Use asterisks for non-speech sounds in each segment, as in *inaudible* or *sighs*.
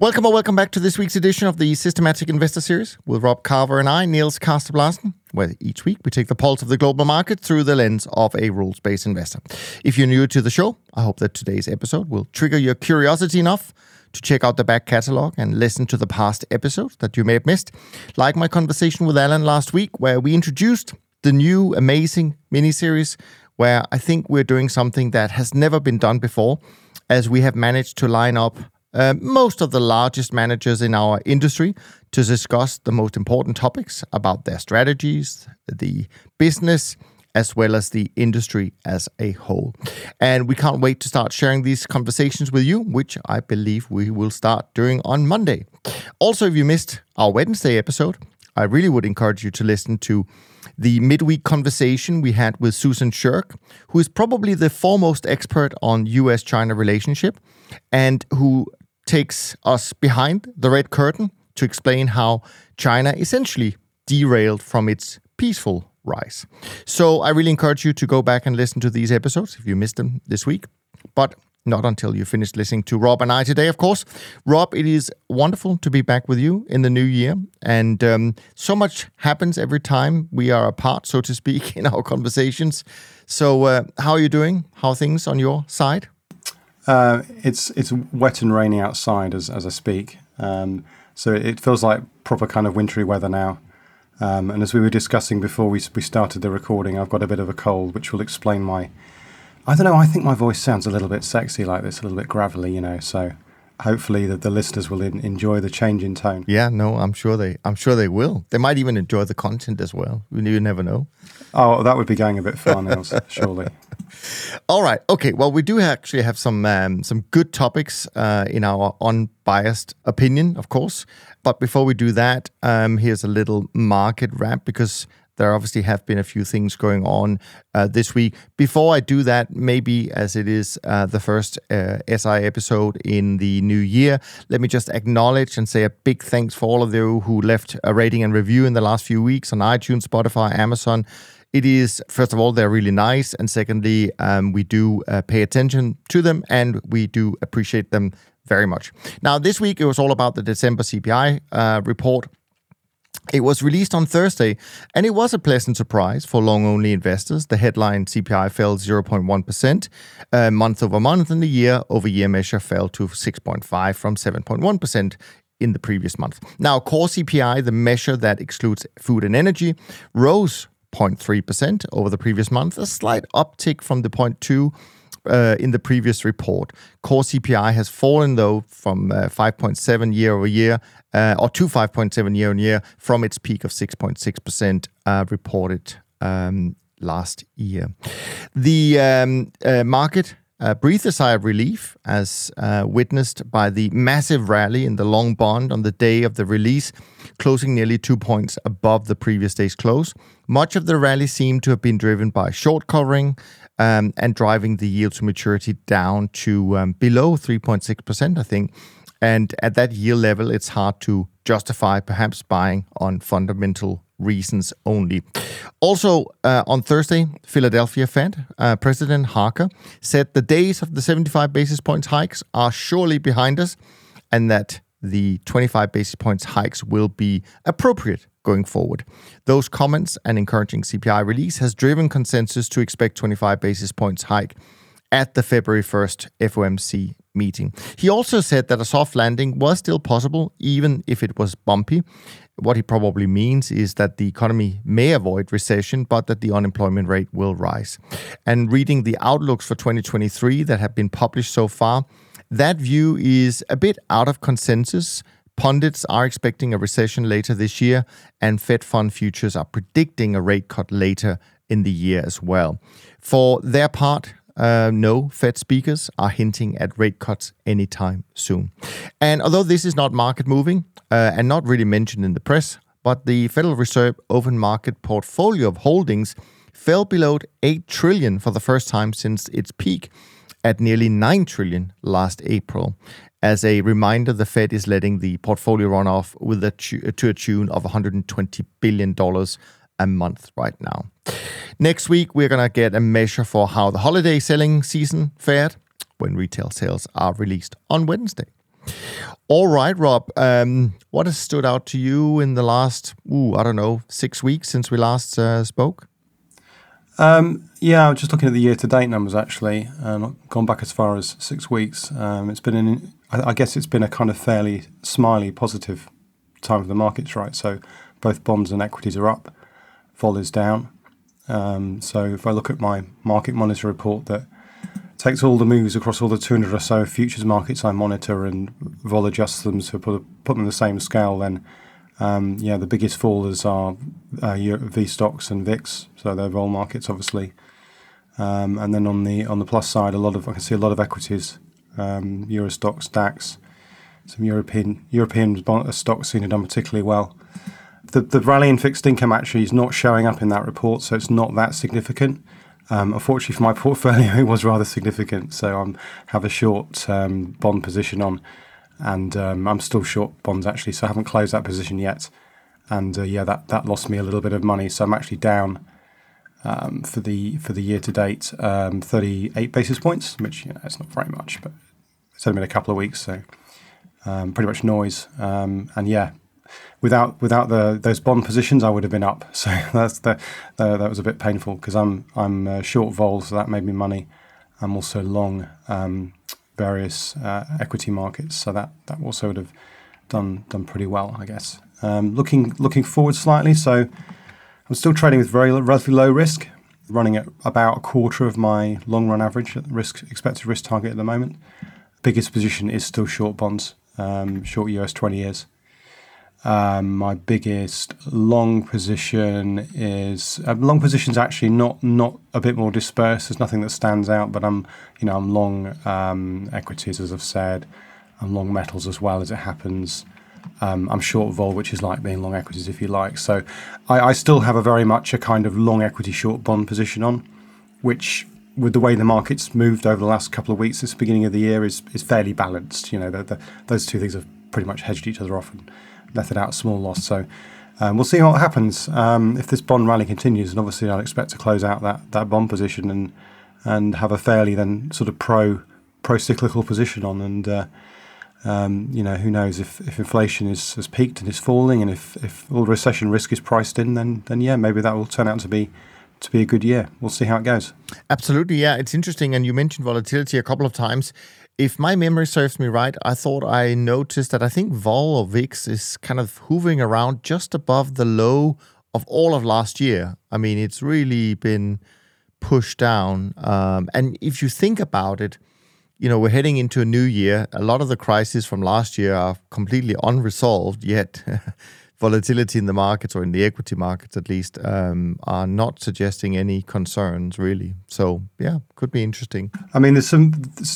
Welcome or welcome back to this week's edition of the Systematic Investor Series with Rob Carver and I, Niels Kaastrup Larsen, where each week we take the pulse of the global market through the lens of a rules-based investor. If you're new to the show, I hope that today's episode will trigger your curiosity enough to check out the back catalog and listen to the past episodes that you may have missed, like my conversation with Alan last week, where we introduced the new amazing mini-series where I think we're doing something that has never been done before, as we have managed to line up uh, most of the largest managers in our industry to discuss the most important topics about their strategies, the business, as well as the industry as a whole. And we can't wait to start sharing these conversations with you, which I believe we will start doing on Monday. Also, if you missed our Wednesday episode, I really would encourage you to listen to the midweek conversation we had with Susan Shirk, who is probably the foremost expert on US China relationship and who takes us behind the red curtain to explain how China essentially derailed from its peaceful rise. So I really encourage you to go back and listen to these episodes if you missed them this week. But not until you finish listening to Rob and I today, of course. Rob, it is wonderful to be back with you in the new year. And um, so much happens every time we are apart, so to speak, *laughs* in our conversations. So, uh, how are you doing? How are things on your side? Uh, it's it's wet and rainy outside as as I speak, um, so it feels like proper kind of wintry weather now. Um, and as we were discussing before we we started the recording, I've got a bit of a cold, which will explain my. I don't know. I think my voice sounds a little bit sexy like this, a little bit gravelly, you know. So hopefully the, the listeners will in, enjoy the change in tone. Yeah, no, I'm sure they I'm sure they will. They might even enjoy the content as well. You never know. Oh, that would be going a bit far, Niels, *laughs* surely. *laughs* All right. Okay. Well, we do actually have some um, some good topics uh, in our unbiased opinion, of course. But before we do that, um, here's a little market wrap because there obviously have been a few things going on uh, this week. Before I do that, maybe as it is uh, the first uh, SI episode in the new year, let me just acknowledge and say a big thanks for all of you who left a rating and review in the last few weeks on iTunes, Spotify, Amazon it is first of all they're really nice and secondly um, we do uh, pay attention to them and we do appreciate them very much now this week it was all about the december cpi uh, report it was released on Thursday, and it was a pleasant surprise for long only investors. The headline CPI fell 0.1% uh, month over month, and the year over year measure fell to 6.5 from 7.1% in the previous month. Now, core CPI, the measure that excludes food and energy, rose 0.3% over the previous month, a slight uptick from the 0.2 uh, in the previous report. Core CPI has fallen though from uh, 5.7 year over year, uh, or to 5.7 year on year from its peak of 6.6% uh, reported um, last year. The um, uh, market uh, breathed a sigh of relief as uh, witnessed by the massive rally in the long bond on the day of the release, closing nearly two points above the previous day's close. Much of the rally seemed to have been driven by short covering um, and driving the yield to maturity down to um, below 3.6%, I think. And at that yield level, it's hard to justify perhaps buying on fundamental reasons only. Also, uh, on Thursday, Philadelphia Fed uh, President Harker said the days of the 75 basis points hikes are surely behind us and that the 25 basis points hikes will be appropriate going forward. Those comments and encouraging CPI release has driven consensus to expect 25 basis points hike at the February 1st FOMC meeting. He also said that a soft landing was still possible, even if it was bumpy. What he probably means is that the economy may avoid recession, but that the unemployment rate will rise. And reading the outlooks for 2023 that have been published so far, that view is a bit out of consensus. Pundits are expecting a recession later this year, and Fed fund futures are predicting a rate cut later in the year as well. For their part, uh, no Fed speakers are hinting at rate cuts anytime soon. And although this is not market moving uh, and not really mentioned in the press, but the Federal Reserve open market portfolio of holdings fell below 8 trillion for the first time since its peak at nearly 9 trillion last April. As a reminder, the Fed is letting the portfolio run off with a to a tune of 120 billion dollars a month right now. Next week, we're going to get a measure for how the holiday selling season fared when retail sales are released on Wednesday. All right, Rob, um, what has stood out to you in the last, ooh, I don't know, six weeks since we last uh, spoke? Um, yeah, I was just looking at the year-to-date numbers actually, uh, gone back as far as six weeks. Um, it's been an, I guess it's been a kind of fairly smiley, positive time for the markets, right? So both bonds and equities are up, vol is down. Um, so if I look at my market monitor report that takes all the moves across all the 200 or so futures markets I monitor and vol adjusts them to put, put them on the same scale, then um, yeah, the biggest fallers are uh, VSTOXX and VIX, so they're vol markets, obviously. Um, and then on the on the plus side, a lot of I can see a lot of equities, um, Euro Stoxx, DAX, some European European stocks seem to done particularly well. The the rally in fixed income actually is not showing up in that report, so it's not that significant. Um, unfortunately for my *laughs* portfolio, it was rather significant. So I have a short um, bond position on, and um, I'm still short bonds actually. So I haven't closed that position yet, and uh, yeah, that that lost me a little bit of money. So I'm actually down um, for the for the year to date, um, 38 basis points, which you know, it's not very much, but it's only been a couple of weeks, so um, pretty much noise. and yeah, without without the those bond positions, I would have been up. *laughs* So that's the, the that was a bit painful because I'm I'm uh, short vol, so that made me money. I'm also long um, various uh, equity markets, so that that also would have done done pretty well, I guess. Um, looking looking forward slightly, so I'm still trading with very relatively low risk, running at about a quarter of my long run average risk expected risk target at the moment. Biggest position is still short bonds, um, short US 20 years. Um, my biggest long position is uh, long positions actually not not a bit more dispersed. There's nothing that stands out, but I'm you know I'm long um, equities as I've said. I'm long metals as well as it happens. Um, I'm short vol, which is like being long equities if you like. So I, I still have a very much a kind of long equity short bond position on, which with the way the market's moved over the last couple of weeks, this beginning of the year is is fairly balanced. You know, the, the, those two things have pretty much hedged each other off. And, let it out small loss. So um, we'll see what happens um, if this bond rally continues. And obviously, I'll expect to close out that, that bond position and and have a fairly then sort of pro pro cyclical position on. And uh, um, you know, who knows if, if inflation is has peaked and is falling, and if, if all recession risk is priced in, then then yeah, maybe that will turn out to be to be a good year. We'll see how it goes. Absolutely, yeah, it's interesting. And you mentioned volatility a couple of times if my memory serves me right, I thought I noticed that I think Vol or VIX is kind of hovering around just above the low of all of last year. I mean, it's really been pushed down. Um, and if you think about it, you know, we're heading into a new year. A lot of the crises from last year are completely unresolved, yet *laughs* volatility in the markets or in the equity markets at least um, are not suggesting any concerns really. So yeah, could be interesting. I mean, there's some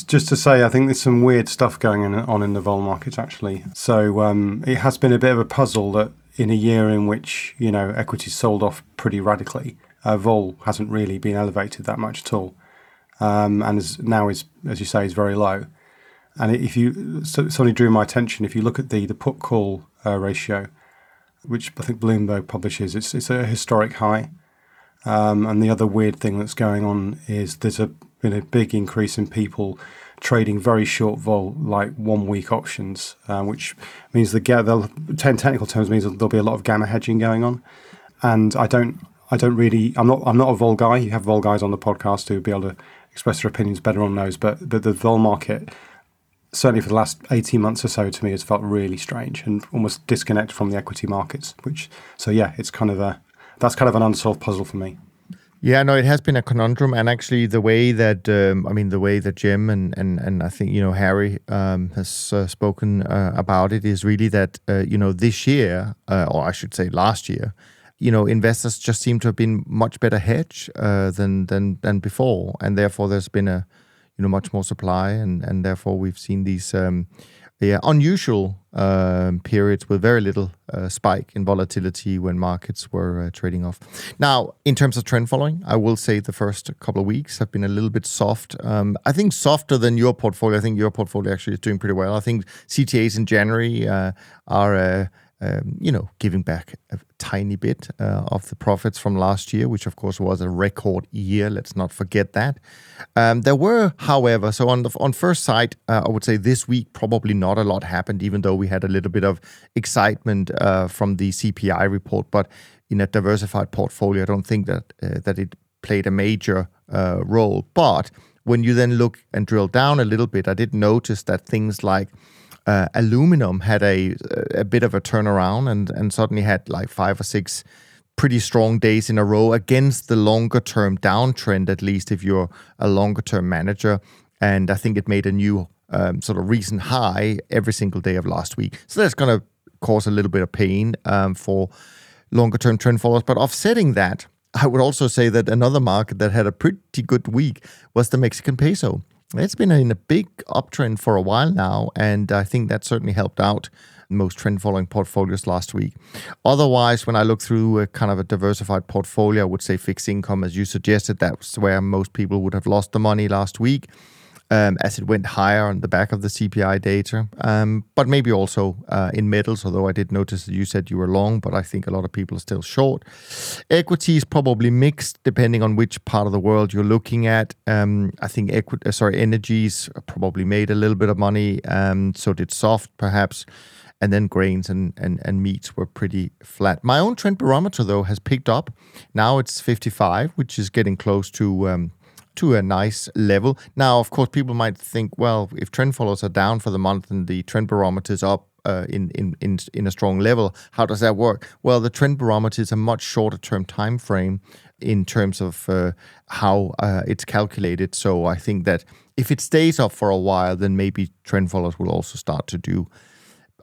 just to say, I think there's some weird stuff going on in the vol markets actually. So um, it has been a bit of a puzzle that in a year in which you know equities sold off pretty radically, uh, vol hasn't really been elevated that much at all, um, and is, now is as you say is very low. And if you so, somebody drew my attention, if you look at the the put call uh, ratio which I think Bloomberg publishes. It's it's a historic high. Um, and the other weird thing that's going on is there's a been a big increase in people trading very short vol, like one week options, uh, which means the the ten technical terms means there'll be a lot of gamma hedging going on. And I don't I don't really I'm not I'm not a vol guy. You have vol guys on the podcast who will be able to express their opinions better on those, but but the vol market certainly for the last 18 months or so to me has felt really strange and almost disconnected from the equity markets which so yeah it's kind of a that's kind of an unsolved puzzle for me. Yeah, no, it has been a conundrum, and actually, the way that um, I mean, the way that Jim and and and I think you know Harry um, has uh, spoken uh, about it is really that uh, you know this year, uh, or I should say last year, you know, investors just seem to have been much better hedged uh, than than than before, and therefore there's been a you know much more supply, and and therefore we've seen these um, yeah, unusual um, periods with very little uh, spike in volatility when markets were uh, trading off. Now, in terms of trend following, I will say the first couple of weeks have been a little bit soft. Um, I think softer than your portfolio. I think your portfolio actually is doing pretty well. I think CTAs in January uh, are uh, um, you know, giving back tiny bit uh, of the profits from last year, which of course was a record year. Let's not forget that. Um, there were, however, so on the on first sight, uh, I would say this week probably not a lot happened, even though we had a little bit of excitement uh, from the CPI report. But in a diversified portfolio, I don't think that that it played a major role. But when you then look and drill down a little bit, I did notice that things like uh, aluminum had a a bit of a turnaround and and suddenly had like five or six pretty strong days in a row against the longer term downtrend at least if you're a longer term manager. And I think it made a new um, sort of recent high every single day of last week. So that's going to cause a little bit of pain um, for longer term trend followers. But offsetting that I would also say that another market that had a pretty good week was the Mexican peso it's been in a big uptrend for a while now, and I think that certainly helped out most trend following portfolios last week. Otherwise, when I look through a kind of a diversified portfolio, I would say fixed income, as you suggested, that's where most people would have lost the money last week um, as it went higher on the back of the CPI data, um, but maybe also uh, in metals, although I did notice that you said you were long, but I think a lot of people are still short. Equity is probably mixed depending on which part of the world you're looking at. Um, I think equity, uh, sorry, energies probably made a little bit of money, um, so did soft perhaps and then grains and, and, and meats were pretty flat. My own trend barometer, though, has picked up. Now it's 55, which is getting close to um, to a nice level. Now, of course, people might think, well, if trend followers are down for the month and the trend barometer is up uh, in, in, in, in a strong level, how does that work? Well, the trend barometer is a much shorter term time frame in terms of uh, how uh, it's calculated. So I think that if it stays up for a while, then maybe trend followers will also start to do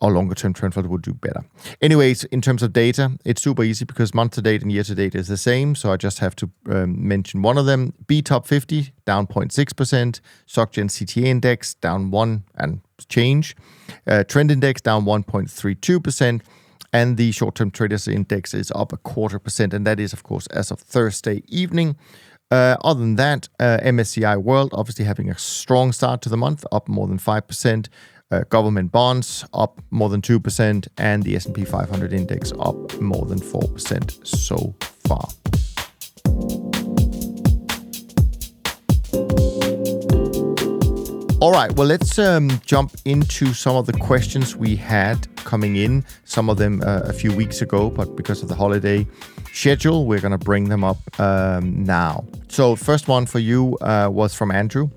or longer term trend followers would do better. Anyways, in terms of data, it's super easy because month to date and year to date is the same. So I just have to um, mention one of them. BTOP50 down 0.6%, SocGen CTA index down one and change, uh, trend index down 1.32%. And the short term traders index is up a quarter percent. And that is, of course, as of Thursday evening. Uh, other than that, uh, MSCI World obviously having a strong start to the month, up more than 5% uh, government bonds up more than 2%, and the S&P 500 index up more than 4% so far. All right, well, let's um, jump into some of the questions we had coming in. Some of them uh, a few weeks ago, but because of the holiday schedule, we're going to bring them up um, now. So, first one for you uh, was from Andrew.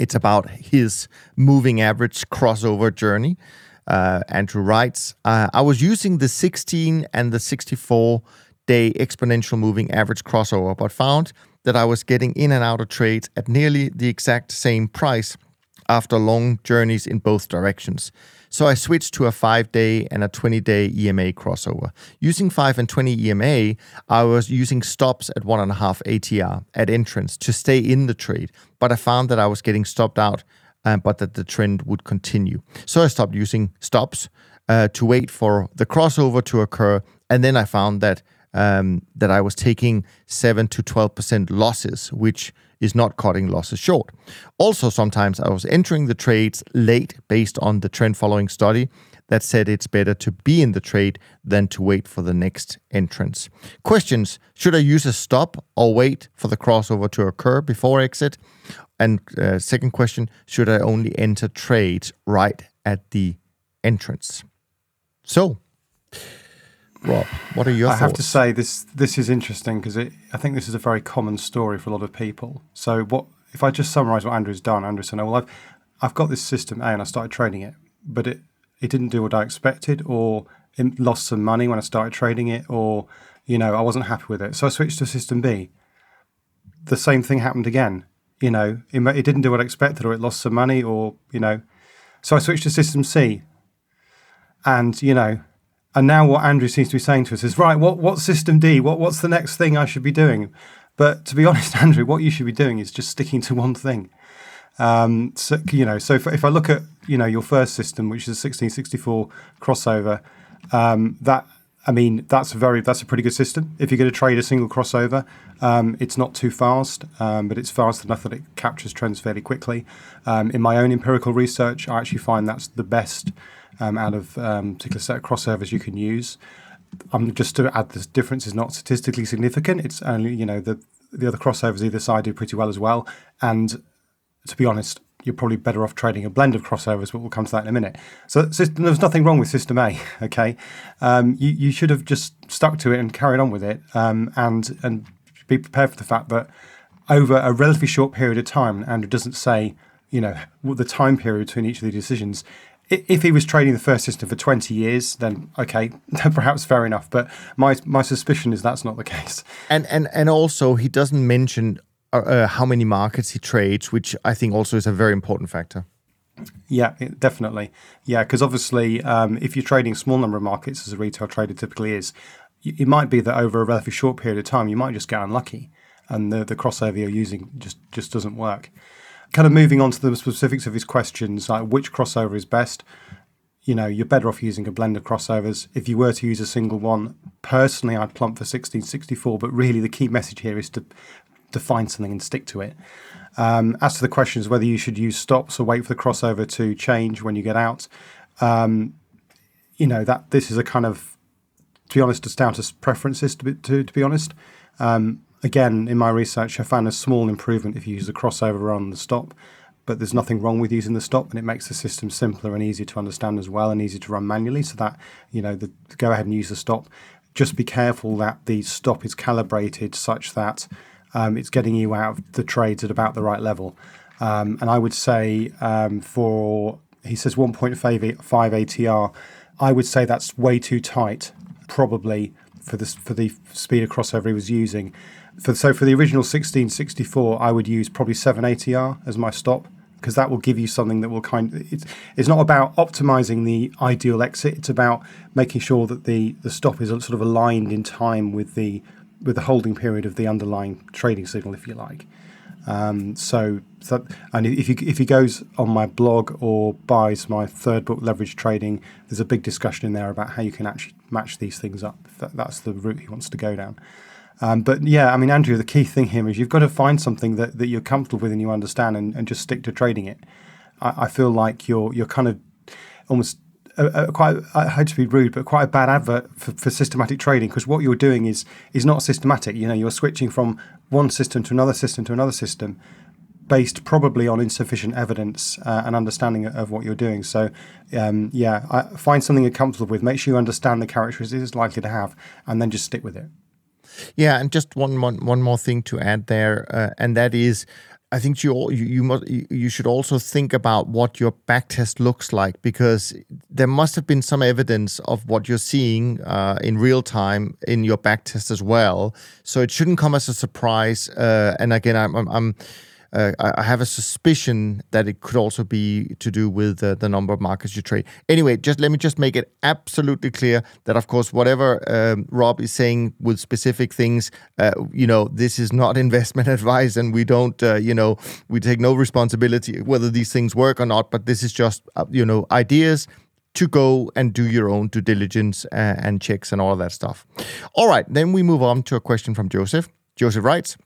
It's about his moving average crossover journey. Uh, Andrew writes, uh, I was using the 16 and the 64 day exponential moving average crossover, but found that I was getting in and out of trades at nearly the exact same price after long journeys in both directions. So I switched to a 5 day and a 20 day EMA crossover. Using 5 and 20 EMA, I was using stops at 1.5 ATR at entrance to stay in the trade, but I found that I was getting stopped out, uh, but that the trend would continue. So I stopped using stops uh, to wait for the crossover to occur, and then I found that um, that I was taking 7 to 12% losses, which is not cutting losses short. Also, sometimes I was entering the trades late based on the trend following study that said it's better to be in the trade than to wait for the next entrance. Questions Should I use a stop or wait for the crossover to occur before exit? And uh, second question Should I only enter trades right at the entrance? So, Rob, what are your I thoughts? have to say this this is interesting because I think this is a very common story for a lot of people. So what if I just summarize what Andrew's done? Andrew said, "Well, I've I've got this system A and I started trading it, but it it didn't do what I expected, or it lost some money when I started trading it, or you know I wasn't happy with it, so I switched to system B. The same thing happened again. You know, it, it didn't do what I expected, or it lost some money, or you know, so I switched to system C. And you know, and now what Andrew seems to be saying to us is right. What what's system D? What what's the next thing I should be doing? But to be *laughs* honest, Andrew, what you should be doing is just sticking to one thing. Um, so you know, so if, if I look at you know your first system, which is a 1664 crossover, um, that I mean that's a very that's a pretty good system. If you're going to trade a single crossover, um, it's not too fast, um, but it's fast enough that it captures trends fairly quickly. Um, in my own empirical research, I actually find that's the best out of um, particular set of crossovers you can use. I'm just to add, the difference is not statistically significant. It's only you know the the other crossovers either side do pretty well as well, and to be honest, you're probably better off trading a blend of crossovers, but we'll come to that in a minute. So there's nothing wrong with System A, *laughs* okay? Um, you, you should have just stuck to it and carried on with it um, and, and be prepared for the fact that over a relatively short period of time, Andrew doesn't say, you know, the time period between each of the decisions. If he was trading the first system for 20 years, then okay, *laughs* perhaps fair enough. But my my suspicion is that's not the case. And and and also he doesn't mention uh, uh, how many markets he trades, which I think also is a very important factor. Yeah, definitely. Yeah, because obviously, um, if you're trading a small number of markets, as a retail trader typically is, it might be that over a relatively short period of time, you might just get unlucky, and the, the crossover you're using just just doesn't work. Kind of moving on to the specifics of his questions, like which crossover is best. You know, you're better off using a blend of crossovers. If you were to use a single one, personally, I'd plump for 1664. But really, the key message here is to to find something and stick to it. Um, as to the questions whether you should use stops or wait for the crossover to change when you get out, um, you know that this is a kind of, to be honest, it's down to preferences. To be, to, to be honest, um, again in my research, I found a small improvement if you use the crossover on the stop, but there's nothing wrong with using the stop, and it makes the system simpler and easier to understand as well, and easy to run manually. So that you know, the, go ahead and use the stop. Just be careful that the stop is calibrated such that um, it's getting you out of the trades at about the right level. Um, and I would say um, for, he says 1.5 ATR, I would say that's way too tight, probably for the, for the speed of crossover he was using. For, so for the original 1664, I would use probably 7 ATR as my stop because that will give you something that will kind of, it's, it's not about optimizing the ideal exit it's about making sure that the the stop is sort of aligned in time with the with the holding period of the underlying trading signal, if you like. Um, so, so, and if he, if he goes on my blog or buys my third book, Leveraged Trading, there's a big discussion in there about how you can actually match these things up. That, that's the route he wants to go down. Um, but yeah, I mean, Andrew, the key thing here is you've got to find something that, that you're comfortable with and you understand, and, and just stick to trading it. I, I feel like you're you're kind of almost a, a quite I hate to be rude, but quite a bad advert for, for systematic trading because what you're doing is is not systematic. You know, you're switching from one system to another system to another system based probably on insufficient evidence uh, and understanding of what you're doing. So, um, yeah, I, find something you're comfortable with. Make sure you understand the characteristics it's likely to have, and then just stick with it. Yeah, and just one more thing to add there, uh, and that is I think you all, you you, must, you should also think about what your backtest looks like because there must have been some evidence of what you're seeing uh, in real time in your backtest as well. So it shouldn't come as a surprise. Uh, and again, I'm, I'm, I'm uh, I have a suspicion that it could also be to do with uh, the number of markets you trade. Anyway, just let me just make it absolutely clear that, of course, whatever um, Rob is saying with specific things, uh, you know, this is not *laughs* investment advice, and we don't, uh, you know, we take no responsibility whether these things work or not. But this is just, uh, you know, ideas to go and do your own due diligence uh, and checks and all that stuff. All right, then we move on to a question from Joseph. Joseph writes.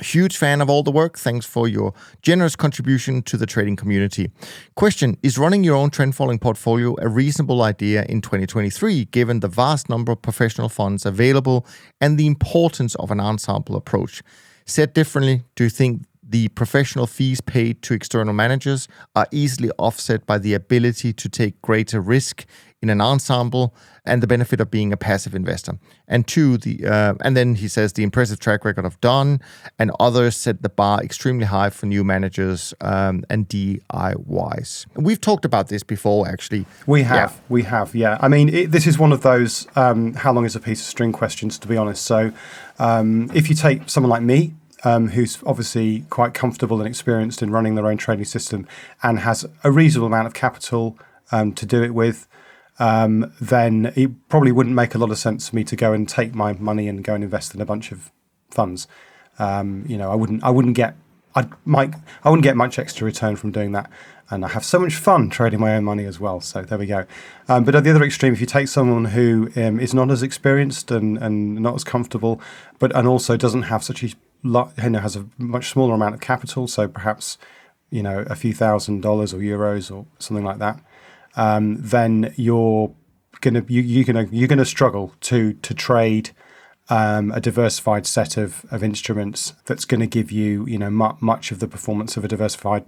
Huge fan of all the work. Thanks for your generous contribution to the trading community. Question Is running your own trend following portfolio a reasonable idea in 2023, given the vast number of professional funds available and the importance of an ensemble approach? Said differently, do you think the professional fees paid to external managers are easily offset by the ability to take greater risk in an ensemble and the benefit of being a passive investor. And two, the uh, and then he says the impressive track record of Dunn and others set the bar extremely high for new managers um, and DIYs. We've talked about this before, actually. We have, yeah. we have, yeah. I mean, it, this is one of those um, how long is a piece of string questions, to be honest. So, um, if you take someone like me, um, who's obviously quite comfortable and experienced in running their own trading system and has a reasonable amount of capital um, to do it with, um, then it probably wouldn't make a lot of sense for me to go and take my money and go and invest in a bunch of funds. Um, you know, I wouldn't I wouldn't get I might I wouldn't get much extra return from doing that. And I have so much fun trading my own money as well. So there we go. Um, but at the other extreme, if you take someone who um, is not as experienced and, and not as comfortable, but and also doesn't have such a you know has a much smaller amount of capital, so perhaps you know a few thousand dollars or euros or something like that, um, then you're gonna you, you're gonna you're gonna struggle to to trade um, a diversified set of, of instruments that's going to give you, you know, mu- much of the performance of a diversified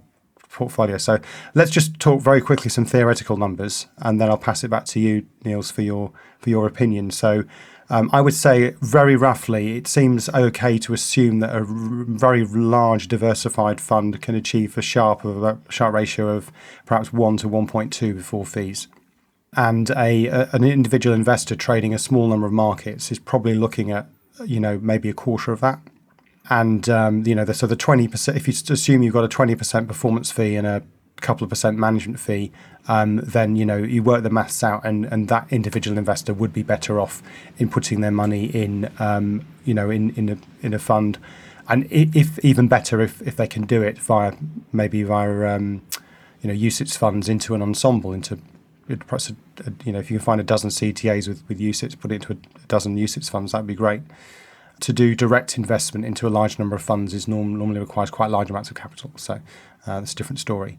portfolio. So let's just talk very quickly some theoretical numbers, and then I'll pass it back to you, Niels, for your for your opinion. So. Um, I would say, very roughly, it seems okay to assume that a r- very large diversified fund can achieve a Sharpe of a Sharpe ratio of perhaps one to one point two before fees. And a, a, an individual investor trading a small number of markets is probably looking at you know maybe a quarter of that. And um, you know the, so the 20% if you assume you've got a 20% performance fee and a couple of percent management fee um, then you know you work the maths out and, and that individual investor would be better off in putting their money in um, you know in, in a in a fund and if even better if, if they can do it via maybe via um, you know UCITS funds into an ensemble into perhaps a, a, you know if you can find a dozen CTAs with with UCITS, put it into a, dozen UCITS funds, that'd be great. To do direct investment into a large number of funds is norm, normally requires quite large amounts of capital. So uh, that's a different story.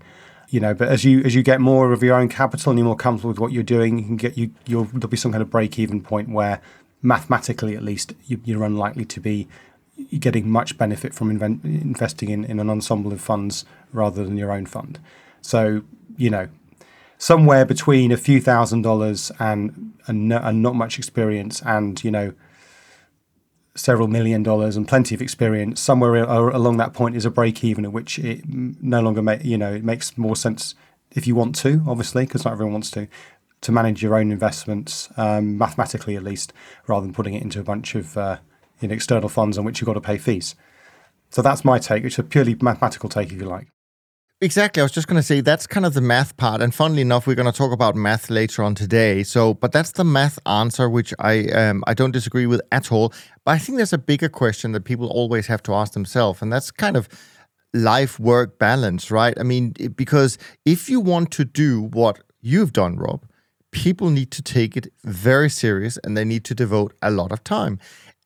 You know, but as you as you get more of your own capital and you're more comfortable with what you're doing, you can get you you'll there'll be some kind of break even point where mathematically at least you, you're unlikely to be getting much benefit from investing in, in an ensemble of funds rather than your own fund. So, you know, somewhere between a few thousand dollars and, and, and not much experience and you know several million dollars and plenty of experience somewhere along that point is a break even at which it no longer make you know it makes more sense if you want to obviously because not everyone wants to to manage your own investments um, mathematically at least rather than putting it into a bunch of uh, external funds on which you've got to pay fees. So that's my take. Which is a purely mathematical take if you like Exactly. I was just going to say that's kind of the math part. And funnily enough, we're going to talk about math later on today. So, but that's the math answer, which I um, I don't disagree with at all. But I think there's a bigger question that people always have to ask themselves, and that's kind of life work balance, right? I mean, because if you want to do what you've done, Rob, people need to take it very serious and they need to devote a lot of time.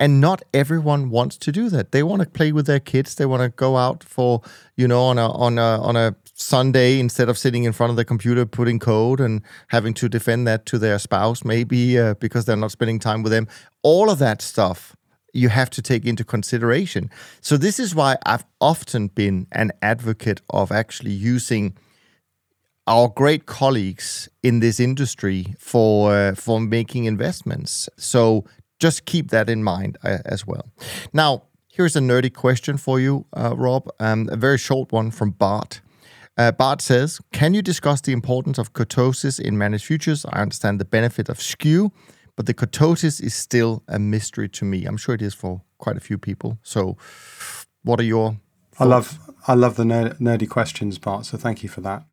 And not everyone wants to do that. They want to play with their kids. They want to go out for, you know, on a on a on a Sunday instead of sitting in front of the computer putting code and having to defend that to their spouse, maybe uh, because they're not spending time with them. All of that stuff you have to take into consideration. So this is why I've often been an advocate of actually using our great colleagues in this industry for uh, for making investments. So just keep that in mind uh, as well. Now, here's a nerdy question for you, uh, Rob. Um, a very short one from Bart. Uh, Bart says, Can you discuss the importance of kurtosis in managed futures? I understand the benefit of skew, but the kurtosis is still a mystery to me. I'm sure it is for quite a few people. So, what are your thoughts? I love I love the nerdy questions, Bart. So thank you for that.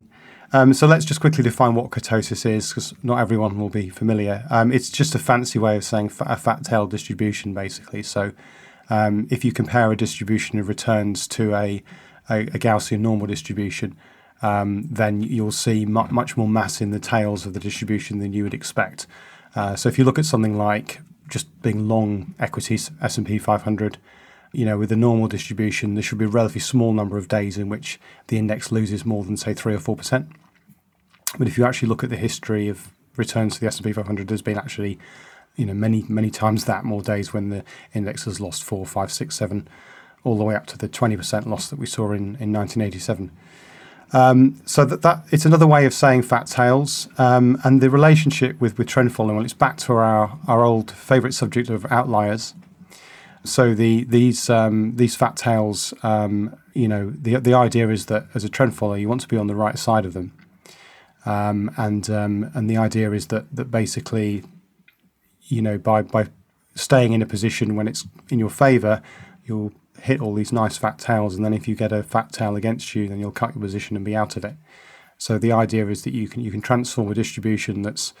Um, so let's just quickly define what kurtosis is, because not everyone will be familiar. Um, it's just a fancy way of saying a fat tail distribution, basically. So um, if you compare a distribution of returns to a, a, a Gaussian normal distribution, um, then you'll see mu- much more mass in the tails of the distribution than you would expect. Uh, so if you look at something like just being long equities, S&P 500, you know, with a normal distribution, there should be a relatively small number of days in which the index loses more than, say, three or four percent. But if you actually look at the history of returns to the S&P 500, there's been actually, you know, many many times that more days when the index has lost four, five, six, seven, all the way up to the 20% loss that we saw in, in 1987. Um, so that, that it's another way of saying fat tails, um, and the relationship with, with trend following. Well, it's back to our our old favourite subject of outliers. So the these um, these fat tails, um, you know, the the idea is that as a trend follower, you want to be on the right side of them. Um, and um, and the idea is that that basically, you know, by by staying in a position when it's in your favour, you'll hit all these nice fat tails, and then if you get a fat tail against you, then you'll cut your position and be out of it. So the idea is that you can you can transform a distribution that's,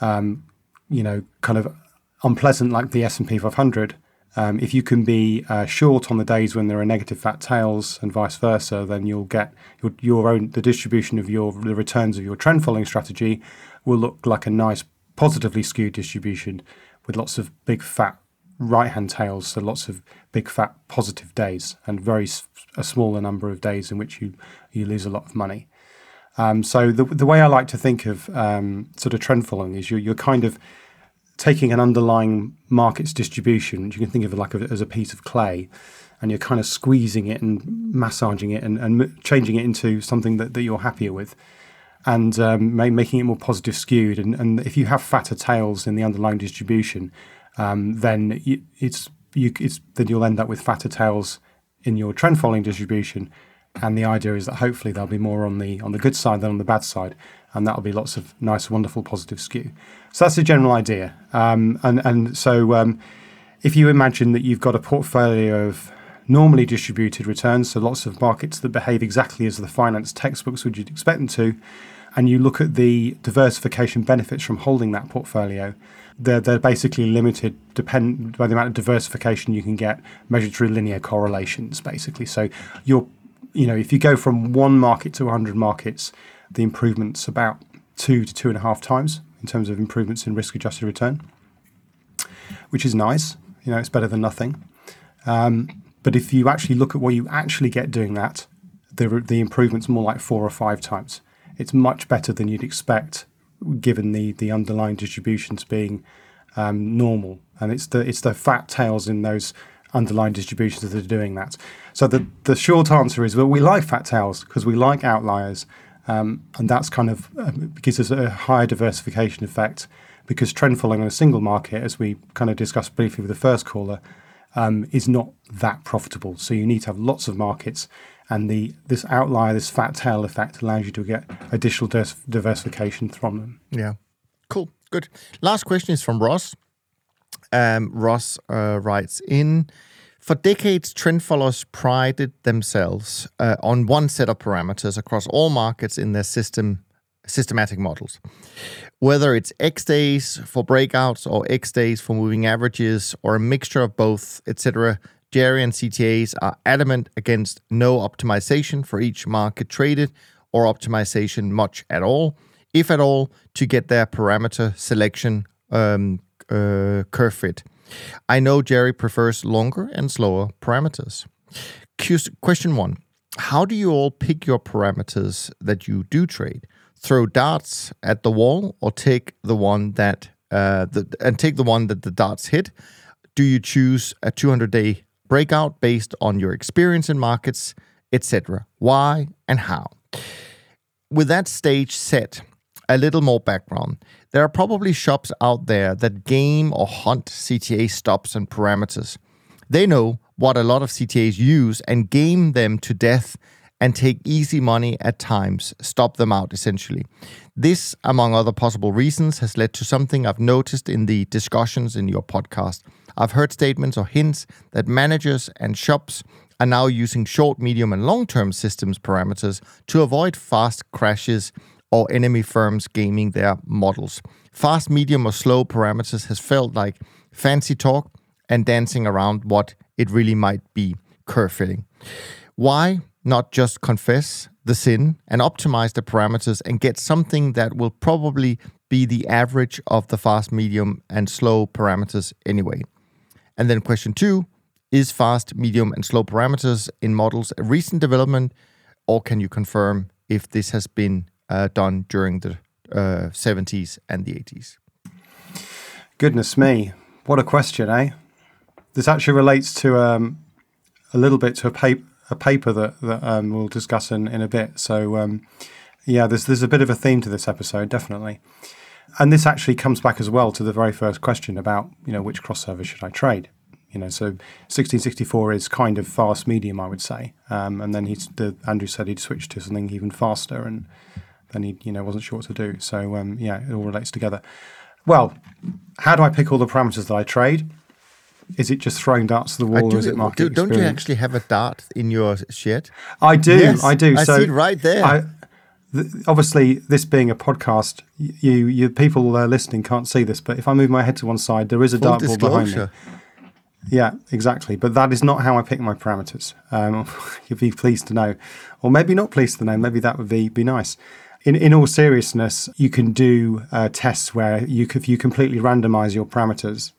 um, you know, kind of unpleasant like the S and P 500 Um, if you can be uh, short on the days when there are negative fat tails and vice versa, then you'll get your, your own the distribution of your the returns of your trend following strategy will look like a nice positively skewed distribution with lots of big fat right hand tails, so lots of big fat positive days and very a smaller number of days in which you you lose a lot of money. Um, so the the way I like to think of um, sort of trend following is you're, you're kind of taking an underlying market's distribution, which you can think of like a, as a piece of clay, and you're kind of squeezing it and massaging it and, and changing it into something that, that you're happier with and um, making it more positive skewed. And, and if you have fatter tails in the underlying distribution, um, then it's you it's then you'll end up with fatter tails in your trend following distribution. And the idea is that hopefully there'll be more on the on the good side than on the bad side, and that'll be lots of nice, wonderful, positive skew. So that's the general idea. Um, and and so um, if you imagine that you've got a portfolio of normally distributed returns, so lots of markets that behave exactly as the finance textbooks would you'd expect them to, and you look at the diversification benefits from holding that portfolio, they're, they're basically limited depend by the amount of diversification you can get measured through linear correlations, basically. So you're, you know, if you go from one market to 100 markets, the improvement's about two to two and a half times in terms of improvements in risk-adjusted return, which is nice. You know, it's better than nothing. Um, but if you actually look at what you actually get doing that, the the improvement's more like four or five times. It's much better than you'd expect given the the underlying distributions being um, normal, and it's the it's the fat tails in those underlying distributions that are doing that. So the the short answer is well, we like fat tails because we like outliers, um, and that's kind of uh, gives us a higher diversification effect. Because trend following on a single market, as we kind of discussed briefly with the first caller, um, is not that profitable. So you need to have lots of markets and the this outlier, this fat tail effect, allows you to get additional diversification from them. Yeah, cool, good. Last question is from Ross. Um, Ross uh, writes in. For decades, trend followers prided themselves uh, on one set of parameters across all markets in their system systematic models. Whether it's X days for breakouts or X days for moving averages or a mixture of both, etc., Jerry and CTAs are adamant against no optimization for each market traded or optimization much at all, if at all, to get their parameter selection um, uh, curve fit. I know Jerry prefers longer and slower parameters. Question one How do you all pick your parameters that you do trade? Throw darts at the wall or take the one that uh, the, and take the one that the darts hit? Do you choose a 200 day breakout based on your experience in markets, etc. Why and how. With that stage set, a little more background. There are probably shops out there that game or hunt CTA stops and parameters. They know what a lot of CTAs use and game them to death and take easy money at times, stop them out essentially. This, among other possible reasons, has led to something I've noticed in the discussions in your podcast. I've heard statements or hints that managers and shops are now using short, medium, and long term systems parameters to avoid fast crashes or enemy firms gaming their models. Fast, medium, or slow parameters has felt like fancy talk and dancing around what it really might be curve fitting. Why not just confess the sin and optimize the parameters and get something that will probably be the average of the fast, medium, and slow parameters anyway? And then question two is fast, medium, and slow parameters in models a recent development, or can you confirm if this has been uh, done during the uh, 70s and the 80s? Goodness me, what a question, eh? This actually relates to um, a little bit to a, paper, a paper that, that um, we'll discuss in, in a bit. So, um, yeah, there's, there's a bit of a theme to this episode, definitely and this actually comes back as well to the very first question about you know which crossover should I trade. You know, so 1664 is kind of fast medium, I would say, um, and then he's the Andrew said he'd switch to something even faster, and then he you know wasn't sure what to do. So um, yeah, it all relates together. Well, how do I pick all the parameters that I trade? Is it just throwing darts to the wall, do, or is it market do, Don't you actually have a dart in your shed? I do, yes, I do. I so see it right there. I, obviously, this being a podcast, you, you people uh, listening can't see this, but if I move my head to one side, there is a Full dartboard behind me. Yeah, exactly. But that is not how I pick my parameters. Um, *laughs* you'd be pleased to know, or maybe not pleased to know. Maybe that would be be nice. In in all seriousness, you can do uh, tests where you if you completely randomize your parameters.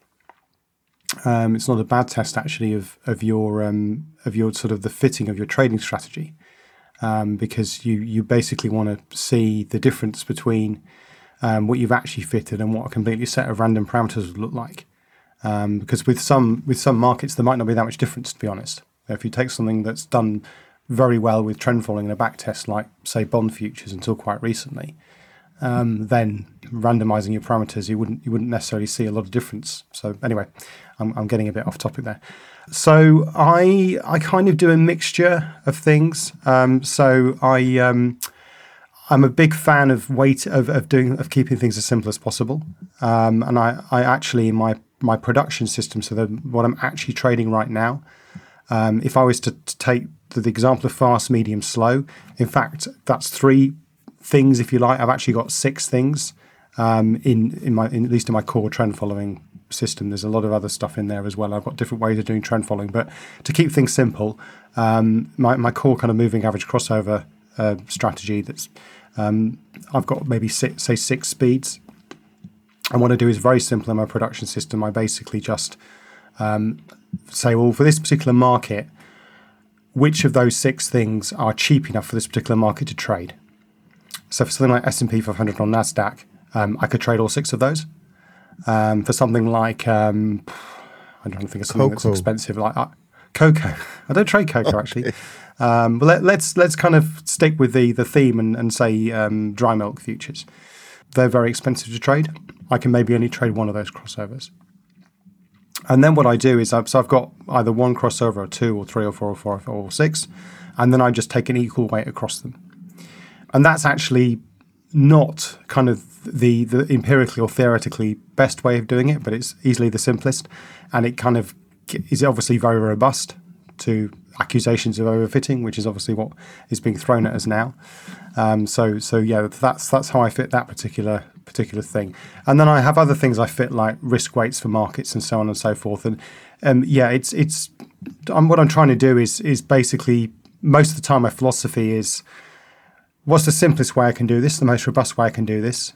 Um, it's not a bad test actually of of your um, of your sort of the fitting of your trading strategy, um, because you you basically want to see the difference between um, what you've actually fitted and what a completely set of random parameters would look like. Um, because with some with some markets there might not be that much difference to be honest. If you take something that's done very well with trend following in a back test, like say bond futures until quite recently, um, then randomizing your parameters, you wouldn't you wouldn't necessarily see a lot of difference. So anyway, I'm, I'm getting a bit off topic there. So I I kind of do a mixture of things. Um, so I um, I'm a big fan of weight of, of doing of keeping things as simple as possible. Um, and I, I actually in my my production system, so that what I'm actually trading right now, um, if I was to, to take the, the, example of fast, medium, slow, in fact, that's three things, if you like. I've actually got six things um, in in my in, at least in my core trend following system. There's a lot of other stuff in there as well. I've got different ways of doing trend following, but to keep things simple, um, my my core kind of moving average crossover uh, strategy that's um, I've got maybe six, say six speeds. And what I do is very simple in my production system. I basically just um, say, well, for this particular market, which of those six things are cheap enough for this particular market to trade? So for something like S&P 500 on Nasdaq, um, I could trade all six of those. Um, for something like um, I don't think it's something Cocoa. that's expensive like uh, cocoa. *laughs* I don't trade cocoa okay. actually. Um, but let, us let's, let's kind of stick with the the theme and, and say um, dry milk futures. They're very expensive to trade. I can maybe only trade one of those crossovers. And then what I do is I've, so I've got either one crossover or two or three or four or five or six, and then I just take an equal weight across them. And that's actually not kind of the, the empirically or theoretically best way of doing it, but it's easily the simplest. And it kind of is obviously very robust to accusations of overfitting, which is obviously what is being thrown at us now. Um, so so yeah, that's that's how I fit that particular particular thing. And then I have other things I fit like risk weights for markets and so on and so forth. And um, yeah, it's it's um, what I'm trying to do is is basically most of the time my philosophy is what's the simplest way I can do this, the most robust way I can do this.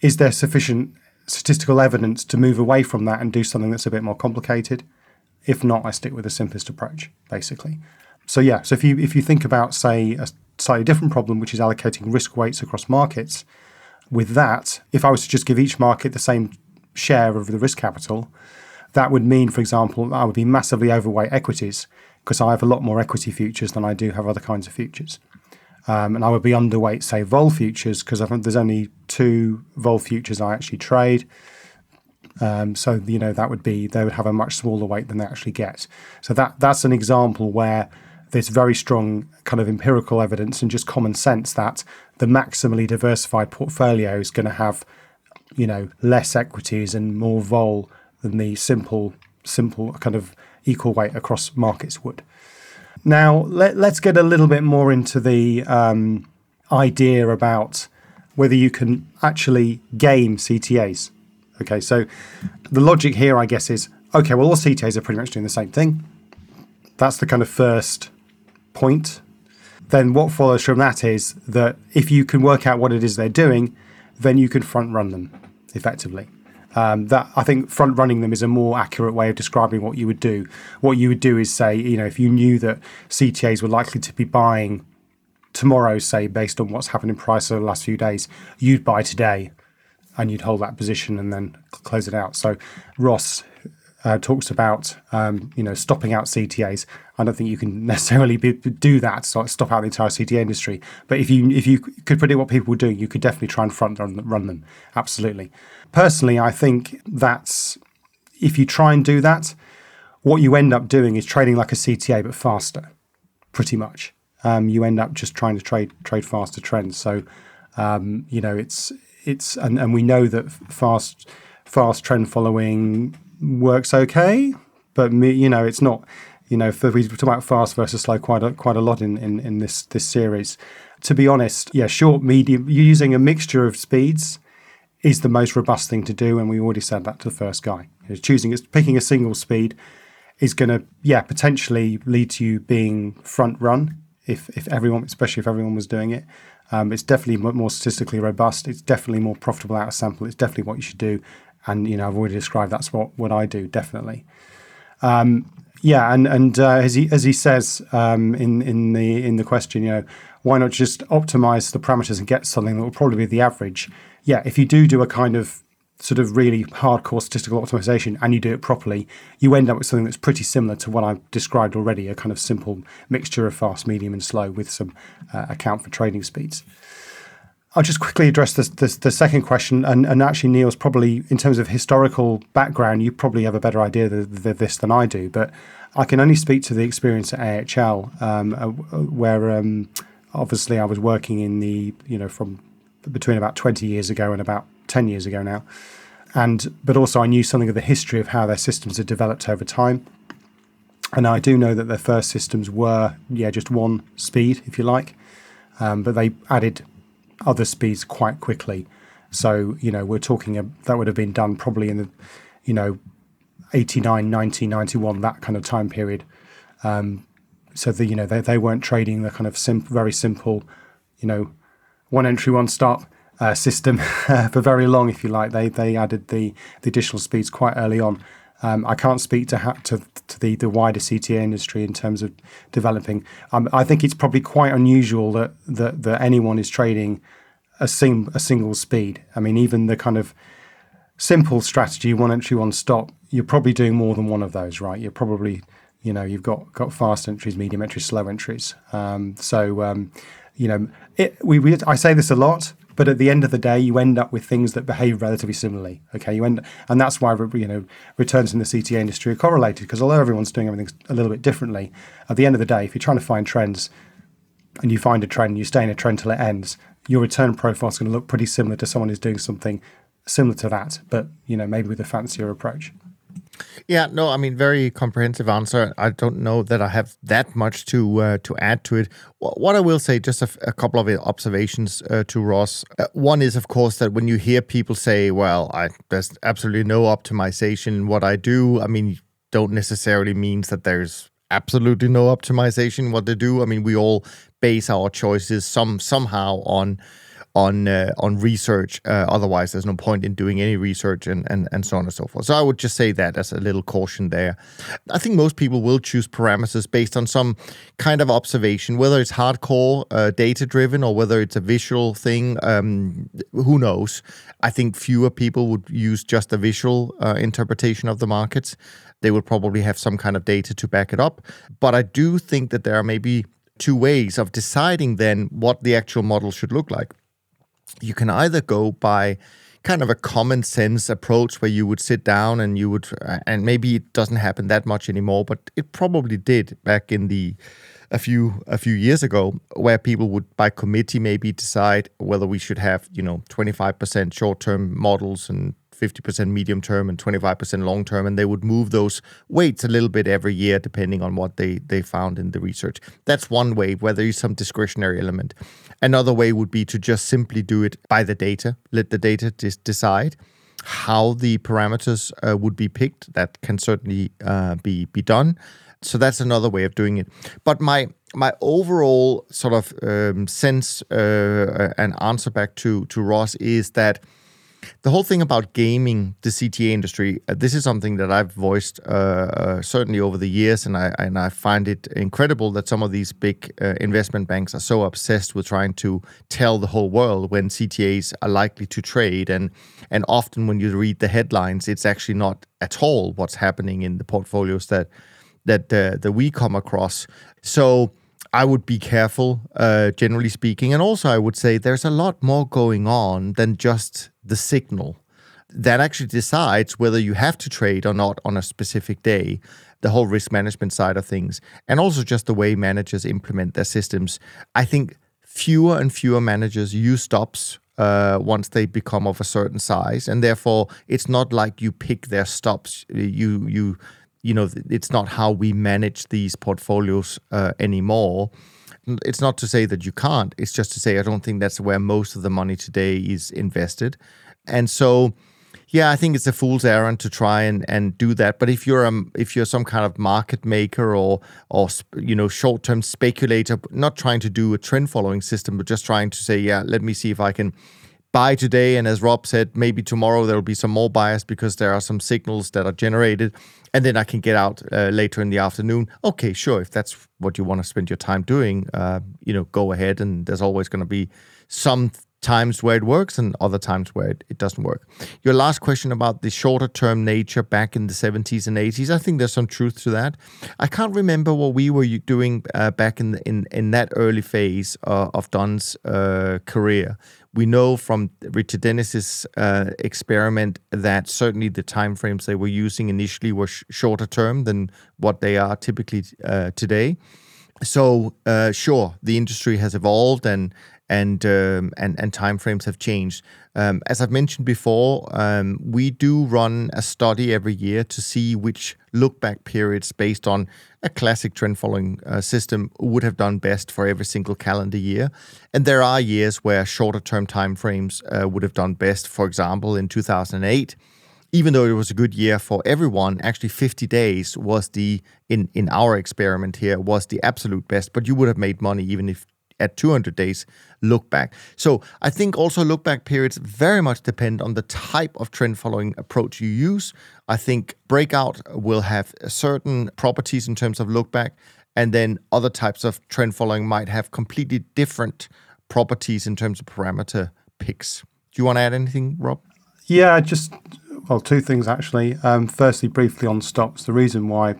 Is there sufficient statistical evidence to move away from that and do something that's a bit more complicated? If not, I stick with the simplest approach, basically. So yeah, so if you if you think about say a slightly different problem, which is allocating risk weights across markets, with that, if I was to just give each market the same share of the risk capital, that would mean, for example, I would be massively overweight equities because I have a lot more equity futures than I do have other kinds of futures. Um, and I would be underweight, say, vol futures because I think there's only two vol futures I actually trade. Um, so you know that would be they would have a much smaller weight than they actually get. So that that's an example where there's very strong kind of empirical evidence and just common sense that the maximally diversified portfolio is going to have you know less equities and more vol than the simple simple kind of equal weight across markets would. Now let, us get a little bit more into the um, idea about whether you can actually game CTAs. Okay, so the logic here, I guess, is okay, well, all CTAs are pretty much doing the same thing. That's the kind of first point. Then what follows from that is that if you can work out what it is they're doing, then you can front run them effectively. Um, that I think front running them is a more accurate way of describing what you would do. What you would do is say, you know, if you knew that CTAs were likely to be buying tomorrow, say, based on what's happened in price over the last few days, you'd buy today and you'd hold that position and then close it out. So Ross uh, talks about um, you know stopping out CTAs. I don't think you can *laughs* necessarily be, do that, so stop out the entire CTA industry. But if you if you could predict what people were doing, you could definitely try and front run, run them. Absolutely. Personally, I think that's if you try and do that, what you end up doing is trading like a CTA but faster, pretty much. Um, you end up just trying to trade trade faster trends. So um, you know it's it's and, and we know that fast fast trend following works okay, but me, you know, it's not. You know, for, we talk about fast versus slow quite a, quite a lot in, in, in this this series. To be honest, yeah, short, medium, using a mixture of speeds is the most robust thing to do. And we already said that to the first guy. Choosing, it's picking a single speed is going to, yeah, potentially lead to you being front run if, if everyone, especially if everyone was doing it. Um, it's definitely more statistically robust. It's definitely more profitable out of sample. It's definitely what you should do. And, you know, I've already described that's what, what I do, definitely. Um, yeah, and and uh, as he as he says um, in in the in the question, you know, why not just optimize the parameters and get something that will probably be the average? Yeah, if you do do a kind of sort of really hardcore statistical optimization and you do it properly, you end up with something that's pretty similar to what I've described already a kind of simple mixture of fast, medium, and slow with some uh, account for trading speeds. I'll just quickly address this, this, the second question. And, and actually, Niels probably, in terms of historical background, you probably have a better idea of, this than I do. But I can only speak to the experience at AHL, um, uh, where um, obviously I was working in the, you know, from between about 20 years ago and about 10 years ago now. And but also I knew something of the history of how their systems had developed over time. And I do know that their first systems were, yeah, just one speed, if you like. Um, but they added other speeds quite quickly. So, you know, we're talking, a, that would have been done probably in the, you know, 89, 90, 91, that kind of time period. Um, so, the, you know, they, they weren't trading the kind of sim- very simple, you know, one entry, one stop uh, system *laughs* for very long, if you like. They they added the, the additional speeds quite early on. Um, I can't speak to, ha- to, to the, the wider CTA industry in terms of developing. Um, I think it's probably quite unusual that, that that anyone is trading a sing- a single speed. I mean, even the kind of simple strategy, one entry, one stop, you're probably doing more than one of those, right? You're probably you know you've got got fast entries, medium entries, slow entries. Um, so um, you know, it, we, we I say this a lot. But at the end of the day, you end up with things that behave relatively similarly. Okay, you end, and that's why you know returns in the CTA industry are correlated because although everyone's doing everything a little bit differently, at the end of the day, if you're trying to find trends and you find a trend, you stay in a trend till it ends, your return profile is going to look pretty similar to someone who's doing something similar to that, but you know maybe with a fancier approach. Yeah, no, I mean, very comprehensive answer. I don't know that I have that much to uh, to add to it. What I will say, just a, couple of observations uh, to Ross. Uh, one is, of course, that when you hear people say, "Well, I, there's absolutely no optimization in what I do," I mean, don't necessarily means that there's absolutely no optimization in what they do. I mean, we all base our choices some somehow on on uh, on research. Uh, otherwise, there's no point in doing any research and, and and so on and so forth. So I would just say that as a little caution there. I think most people will choose parameters based on some kind of observation, whether it's hardcore uh, data driven or whether it's a visual thing. Um, who knows? I think fewer people would use just a visual uh, interpretation of the markets. They would probably have some kind of data to back it up. But I do think that there are maybe two ways of deciding then what the actual model should look like you can either go by kind of a common sense approach where you would sit down and you would and maybe it doesn't happen that much anymore but it probably did back in the a few a few years ago where people would by committee maybe decide whether we should have you know 25% short-term models and 50% medium term and 25% long term and they would move those weights a little bit every year depending on what they they found in the research. That's one way where there is some discretionary element another way would be to just simply do it by the data let the data dis- decide how the parameters uh, would be picked. That can certainly uh, be be done. So that's another way of doing it. But my my overall sort of um, sense uh, and answer back to to Ross is that the whole thing about gaming the CTA industry, uh, this is something that I've voiced uh, uh, certainly over the years, and I and I find it incredible that some of these big uh, investment banks are so obsessed with trying to tell the whole world when CTAs are likely to trade, and and often when you read the headlines, it's actually not at all what's happening in the portfolios that that uh, that we come across. So. I would be careful, uh, generally speaking. And also, I would say there's a lot more going on than just the signal that actually decides whether you have to trade or not on a specific day, the whole risk management side of things, and also just the way managers implement their systems. I think fewer and fewer managers use stops uh, once they become of a certain size, and therefore it's not like you pick their stops. You you you know it's not how we manage these portfolios uh, anymore it's not to say that you can't. It's just to say I don't think that's where most of the money today is invested. and so yeah, I think it's a fool's errand to try and, and do that. But if you're um if you're some kind of market maker or or you know short term speculator, not trying to do a trend following system, but just trying to say, yeah, let me see if I can buy today, and as Rob said, maybe tomorrow there will be some more buyers because there are some signals that are generated, and then I can get out uh, later in the afternoon. Okay, sure, if that's what you want to spend your time doing, uh, you know, go ahead, and there's always going to be some times where it works and other times where it, it doesn't work. Your last question about the shorter term nature back in the 70s and 80s, I think there's some truth to that. I can't remember what we were doing uh, back in, the, in in that early phase uh, of Dunn's uh, career. We know from Richard Dennis's uh, experiment that certainly the timeframes they were using initially were sh- shorter term than what they are typically uh, today. So uh, sure, the industry has evolved and and um, and and timeframes have changed. Um, as I've mentioned before, um, we do run a study every year to see which look back periods based on a classic trend following uh, system would have done best for every single calendar year. And there are years where shorter term timeframes uh, would have done best. For example, in 2008 even though it was a good year for everyone, actually 50 days was the in in our experiment here was the absolute best. But you would have made money even if at 200 days look back. So I think also look back periods very much depend on the type of trend following approach you use. I think breakout will have certain properties in terms of look back, and then other types of trend following might have completely different properties in terms of parameter picks. Do you want to add anything, Rob? Yeah, just well, two things actually. Um, firstly, briefly on stops. The reason why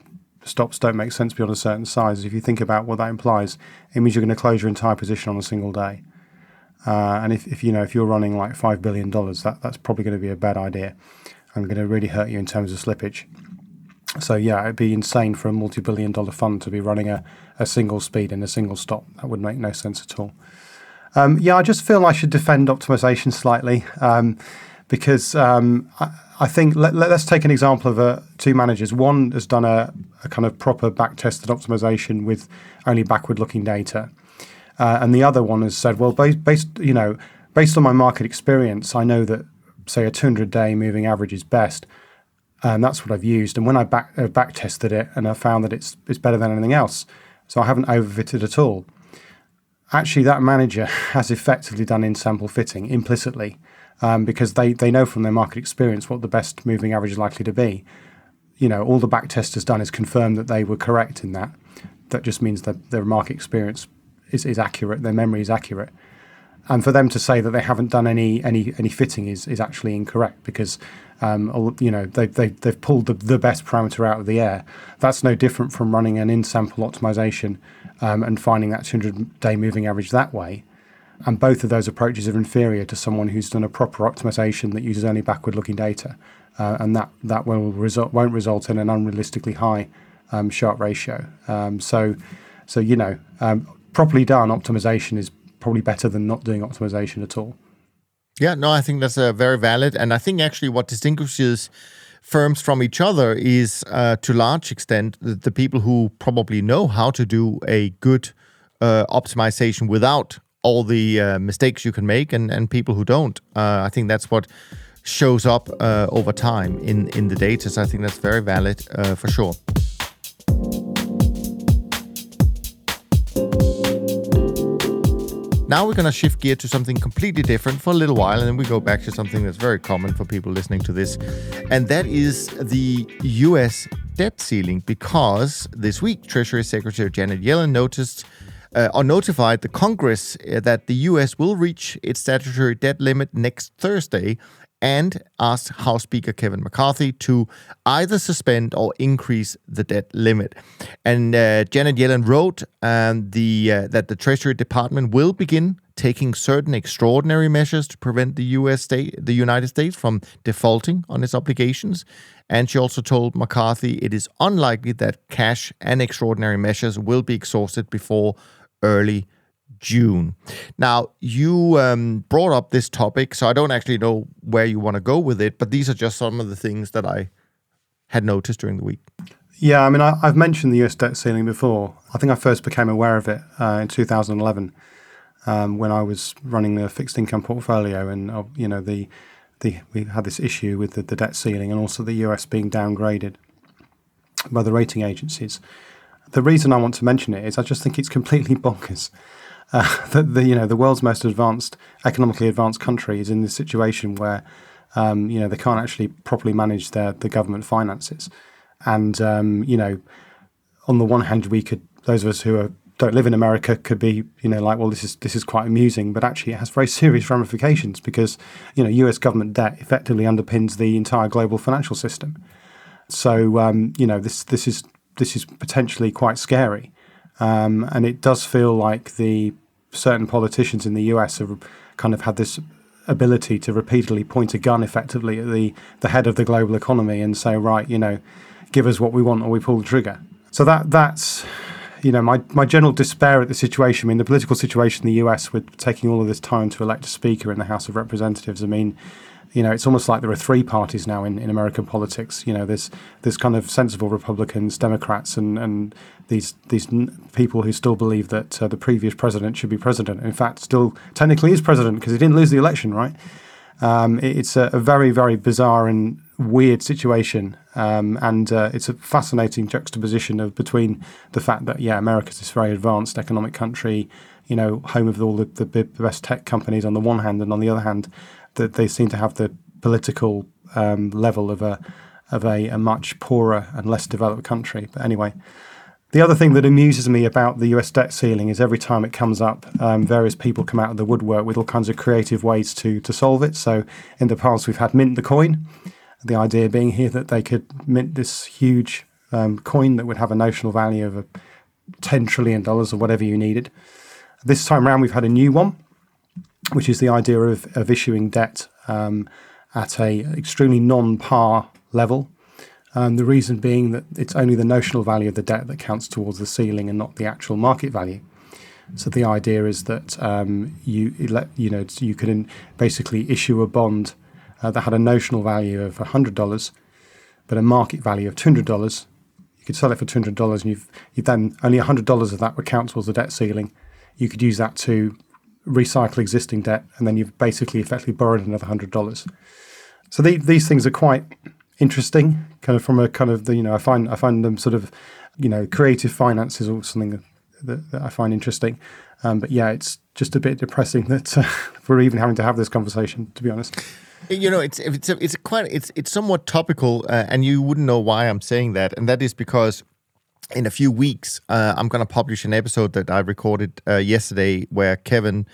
stops don't make sense beyond a certain size. If you think about what that implies, it means you're going to close your entire position on a single day. Uh, and if, if you know if you're running like five billion dollars, that that's probably going to be a bad idea, and going to really hurt you in terms of slippage. So yeah, it'd be insane for a multi-billion dollar fund to be running a, a single speed and a single stop. That would make no sense at all. Um, yeah, I just feel I should defend optimization slightly um, because um, I, I think let, us take an example of uh, two managers. One has done a, a kind of proper back tested optimization with only backward looking data. Uh, and the other one has said, well, based, based, you know, based on my market experience, I know that, say, a 200 day moving average is best. And that's what I've used. And when I back, uh, back tested it and I found that it's, it's better than anything else. So I haven't overfitted at all. Actually, that manager *laughs* has effectively done in sample fitting implicitly um, because they, they know from their market experience what the best moving average is likely to be. You know, all the back test has done is confirm that they were correct in that. That just means that their market experience is, is accurate, their memory is accurate. And for them to say that they haven't done any any any fitting is is actually incorrect because um, you know they, they they've pulled the, the best parameter out of the air. That's no different from running an in sample optimization um, and finding that 200 day moving average that way. And both of those approaches are inferior to someone who's done a proper optimization that uses only backward-looking data, uh, and that that will result won't result in an unrealistically high um, Sharpe ratio. Um, so, so you know, um, properly done optimization is probably better than not doing optimization at all. Yeah, no, I think that's uh, very valid, and I think actually what distinguishes firms from each other is, uh, to large extent, the, the, people who probably know how to do a good uh, optimization without all the uh, mistakes you can make and, and people who don't. Uh, I think that's what shows up uh, over time in, in the data. So I think that's very valid uh, for sure. Now we're going to shift gear to something completely different for a little while, and then we go back to something that's very common for people listening to this, and that is the US debt ceiling. Because this week, Treasury Secretary Janet Yellen noticed uh, or notified the Congress uh, that the U.S. will reach its statutory debt limit next Thursday and asked House Speaker Kevin McCarthy to either suspend or increase the debt limit. And uh, Janet Yellen wrote um, the uh, that the Treasury Department will begin taking certain extraordinary measures to prevent the U.S. state, the United States, from defaulting on its obligations. And she also told McCarthy it is unlikely that cash and extraordinary measures will be exhausted before early June. Now, you um, brought up this topic, so I don't actually know where you want to go with it, but these are just some of the things that I had noticed during the week. Yeah, I mean, I, have mentioned the US debt ceiling before. I think I first became aware of it uh, in 2011 um, when I was running the fixed income portfolio, and uh, you know the the we had this issue with the, the debt ceiling and also the US being downgraded by the rating agencies. The reason I want to mention it is I just think it's completely *laughs* bonkers uh, *laughs* that the you know the world's most advanced, economically advanced country is in this situation where um, you know they can't actually properly manage their the government finances, and um, you know on the one hand we could those of us who are don't live in America could be, you know, like, well, this is this is quite amusing, but actually it has very *laughs* serious ramifications because, you know, U.S. government debt effectively underpins the entire global financial system. So, um, you know, this this is this is potentially quite scary, um, and it does feel like the certain politicians in the U.S. have kind of had this ability to repeatedly point a gun effectively at the the head of the global economy and say, right, you know, give us what we want or we pull the trigger. So that that's you know, my, my general despair at the situation. I mean, the political situation in the US with taking all of this time to elect a speaker in the House of Representatives. I mean, you know, it's almost like there are three parties now in, in American politics. You know, there's there's kind of sensible Republicans, Democrats, and and these these people who still believe that uh, the previous president should be president. In fact, still technically is president because he didn't lose the election, right? Um, it, it's a, a, very very bizarre and weird situation, um, and uh, it's a fascinating juxtaposition of between the fact that yeah, America's this very advanced economic country, you know, home of all the, the, the best tech companies on the one hand, and on the other hand, that they seem to have the political um, level of a of a, a, much poorer and less developed country. But anyway. The other thing that amuses me about the US debt ceiling is every time it comes up, um, various people come out of the woodwork with all kinds of creative ways to to solve it. So in the past, we've had Mint the coin, the idea being here that they could mint this huge um, coin that would have a notional value of a $10 trillion or whatever you needed. This time around, we've had a new one, which is the idea of, of issuing debt um, at a extremely non-par level. Um, the reason being that it's only the notional value of the debt that counts towards the ceiling and not the actual market value. So the idea is that um, you you know you can basically issue a bond uh, that had a notional value of $100, but a market value of $200, you could sell it for $200 and you've, you've then only $100 of that would count towards the debt ceiling. You could use that to recycle existing debt and then you've basically effectively borrowed another $100. So the, these things are quite interesting, kind of from a kind of the, you know, I find, I find them sort of, you know, creative finance is also something that, that I find interesting. Um, but yeah, it's just a bit depressing *laughs* that uh, we're even having to have this conversation, to be honest. You know, it's it's a, it's quite it's it's somewhat topical, uh, and you wouldn't know why I'm saying that, and that is because in a few weeks uh, I'm going to publish an episode that I recorded uh, yesterday where Kevin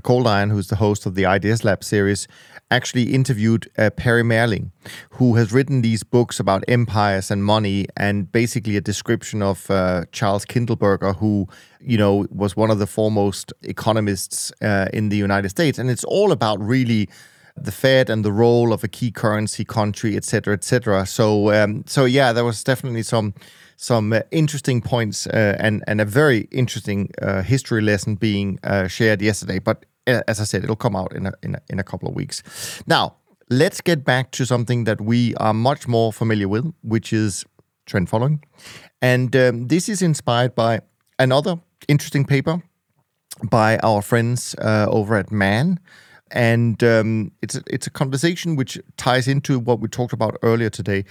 Coldiron, who's the host of the Ideas Lab series, actually interviewed uh, Perry Mehrling, who has written these books about empires and money, and basically a description of uh, Charles Kindleberger, who you know was one of the foremost economists uh, in the United States, and it's all about really the Fed and the role of a key currency country, et cetera, et cetera. So, um, so yeah, there was definitely some some uh, interesting points uh, and and a very interesting uh, history lesson being uh, shared yesterday. But uh, as I said, it'll come out in a, in a in a couple of weeks. Now, let's get back to something that we are much more familiar with, which is trend following, and um, this is inspired by another interesting paper by our friends uh, over at Man and um, it's it's a conversation which ties into what we talked about earlier today,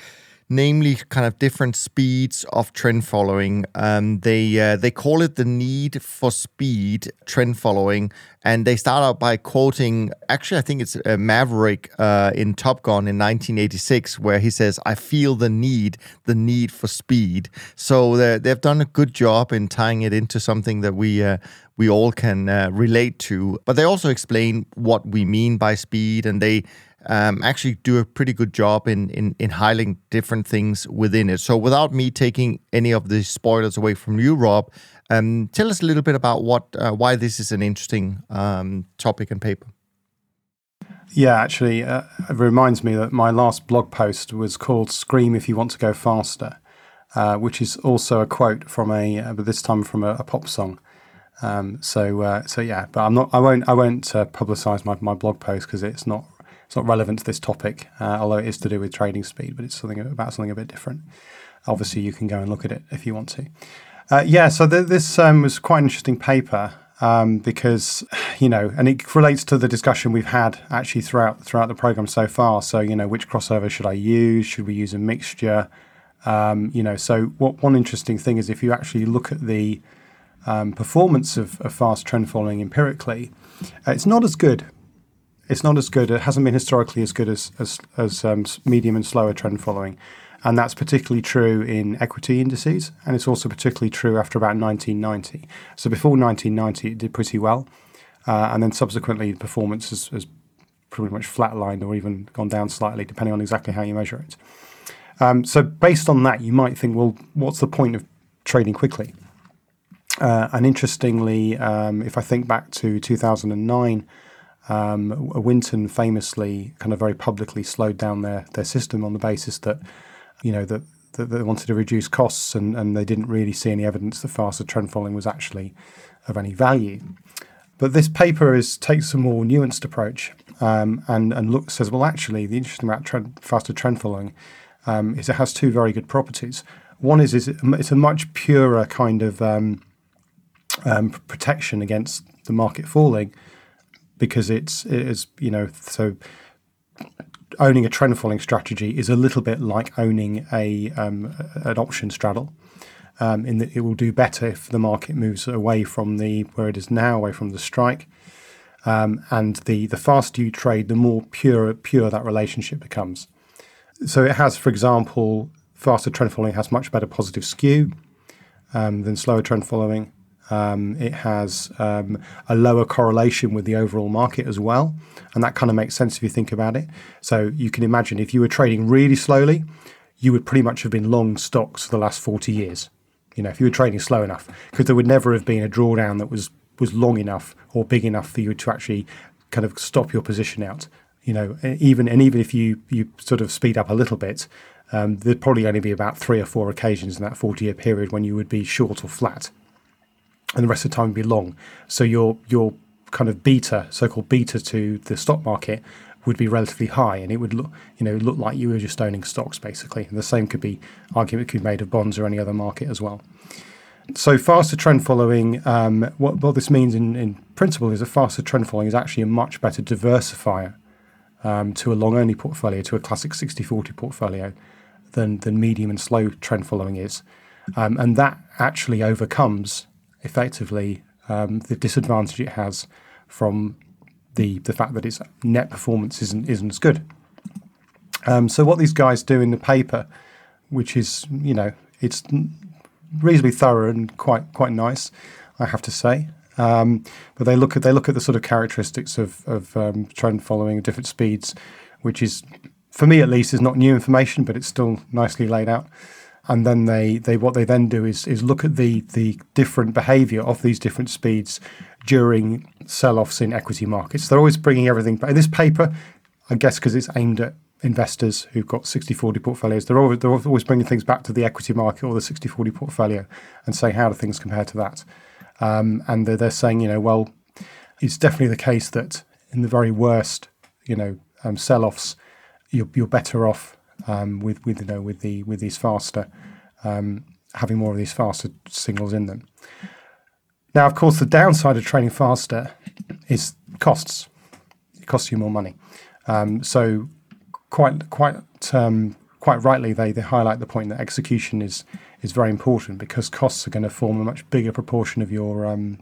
namely kind of different speeds of trend following. Um, they uh, they call it the need for speed trend following, and they start out by quoting. Actually, I think it's uh, Maverick uh, in Top Gun in 1986, where he says, "I feel the need, the need for speed." So they've done a good job in tying it into something that we uh, we all can uh, relate to. But they also explain what we mean by speed, and they um, actually do a pretty good job in, in in highlighting different things within it. So without me taking any of the spoilers away from you, Rob, um, tell us a little bit about what uh, why this is an interesting um, topic and paper. Yeah, actually, uh, it reminds me that my last blog post was called "Scream If You Want to Go Faster," uh, which is also a quote from a, uh, but this time from a, a pop song. Um, so uh, so yeah, but I'm not. I won't. I won't uh, publicise my, my blog post because it's not it's not relevant to this topic. Uh, although it is to do with trading speed, but it's something about something a bit different. Obviously, you can go and look at it if you want to. Uh, yeah. So th- this um, was quite an interesting paper. um, because you know, and it relates to the discussion we've had actually throughout throughout the program so far. So you know, which crossover should I use? Should we use a mixture? Um, you know, so what one interesting thing is if you actually look at the um, performance of, of, fast trend following empirically, uh, it's not as good. It's not as good. It hasn't been historically as good as as, as um, medium and slower trend following, and that's particularly true in equity indices, and it's also particularly true after about 1990. So before 1990, it did pretty well, uh, and then subsequently, performance has, has pretty much flatlined or even gone down slightly, depending on exactly how you measure it. Um, so based on that, you might think, well, what's the point of trading quickly? Uh, and interestingly, um, if I think back to 2009, um, Winton famously kind of very publicly slowed down their, their system on the basis that, you know, that, that they wanted to reduce costs and, and they didn't really see any evidence that faster trend following was actually of any value. But this paper is takes a more nuanced approach um, and and look says well actually the interesting about trend, faster trend following um, is it has two very good properties. One is, is it's a much purer kind of um, um, protection against the market falling because it's it is you know so owning a trend following strategy is a little bit like owning a um, an option straddle. Um, in that it will do better if the market moves away from the where it is now, away from the strike. Um, and the the faster you trade, the more pure pure that relationship becomes. So it has, for example, faster trend following has much better positive skew um, than slower trend following. Um, it has um, a lower correlation with the overall market as well. And that kind of makes sense if you think about it. So you can imagine if you were trading really slowly, you would pretty much have been long stocks for the last 40 years. You know, if you were trading slow enough, because there would never have been a drawdown that was was long enough or big enough for you to actually kind of stop your position out you know, even and even if you you sort of speed up a little bit, um, there'd probably only be about three or four occasions in that 40 year period when you would be short or flat, and the rest of the time would be long. So your your kind of beta, so-called beta to the stock market, would be relatively high, and it would look you know look like you were just owning stocks basically. And the same could be argument could be made of bonds or any other market as well. So faster trend following, um, what, what this means in, in principle is a faster trend following is actually a much better diversifier um, to a long only portfolio, to a classic 60 40 portfolio, than, than medium and slow trend following is. Um, and that actually overcomes effectively um, the disadvantage it has from the, the fact that its net performance isn't, isn't as good. Um, so, what these guys do in the paper, which is, you know, it's reasonably thorough and quite quite nice, I have to say. Um, but they look at they look at the sort of characteristics of, of um, trend following at different speeds, which is, for me at least, is not new information, but it's still nicely laid out. And then they, they what they then do is is look at the the different behaviour of these different speeds during sell-offs in equity markets. They're always bringing everything. But in this paper, I guess because it's aimed at investors who've got 60-40 portfolios, they're always, they're always bringing things back to the equity market or the 60-40 portfolio and saying how do things compare to that. Um, and they're, they're, saying, you know, well, it's definitely the case that in the very worst, you know, um, sell-offs, you're, you're better off um, with with you know with the with these faster um, having more of these faster signals in them. Now, of course, the downside of trading faster is costs. It costs you more money. Um, so, quite quite um, quite rightly, they they highlight the point that execution is is very important because costs are going to form a much bigger proportion of your um,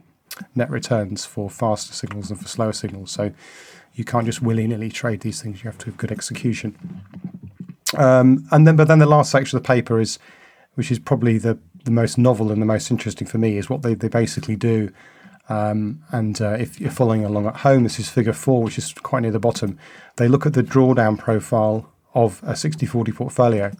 net returns for faster signals than for slower signals. So you can't just willy nilly trade these things. You have to have good execution. Um, and then, but then the last section of the paper is, which is probably the the most novel and the most interesting for me, is what they they basically do. Um, and uh, if you're following along at home, this is figure four, which is quite near the bottom. They look at the drawdown profile of a 60 40 portfolio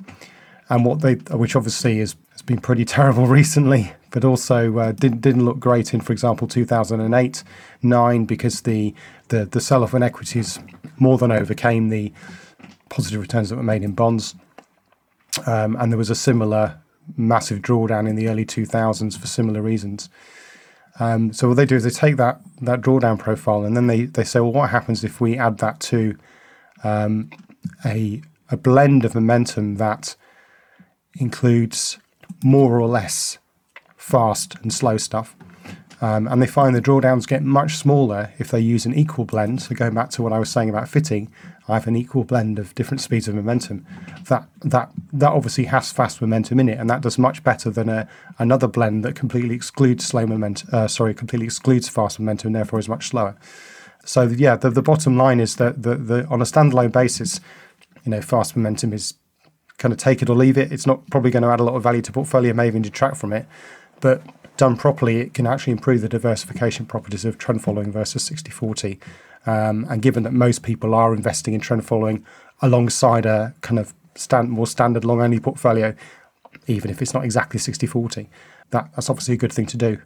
and what they, which obviously is has been pretty *laughs* terrible recently, but also uh, didn't didn't look great in, for example, 2008 nine because the the the sell off in equities more than overcame the positive returns that were made in bonds, um, and there was a similar massive drawdown in the early 2000s for similar reasons. Um, so what they do is they take that that drawdown profile and then they they say, well, what happens if we add that to um, a a blend of momentum that includes more or less fast and slow stuff. Um, and they find the drawdowns get much smaller if they use an equal blend. So going back to what I was saying about fitting, I have an equal blend of different speeds of momentum. That that that obviously has fast momentum in it, and that does much better than a another blend that completely excludes slow momentum. Uh, sorry, completely excludes fast momentum, and therefore is much slower. So yeah, the, the bottom line is that the, the on a standalone basis, you know, fast momentum is kind of take it or leave it. It's not probably going to add a lot of value to portfolio, may even detract from it, but done properly, it can actually improve the diversification properties of trend following versus 60 40. Um, and given that most people are investing in trend following alongside a kind of stand, more standard long only portfolio, even if it's not exactly 60 40, that, that's obviously a good thing to do.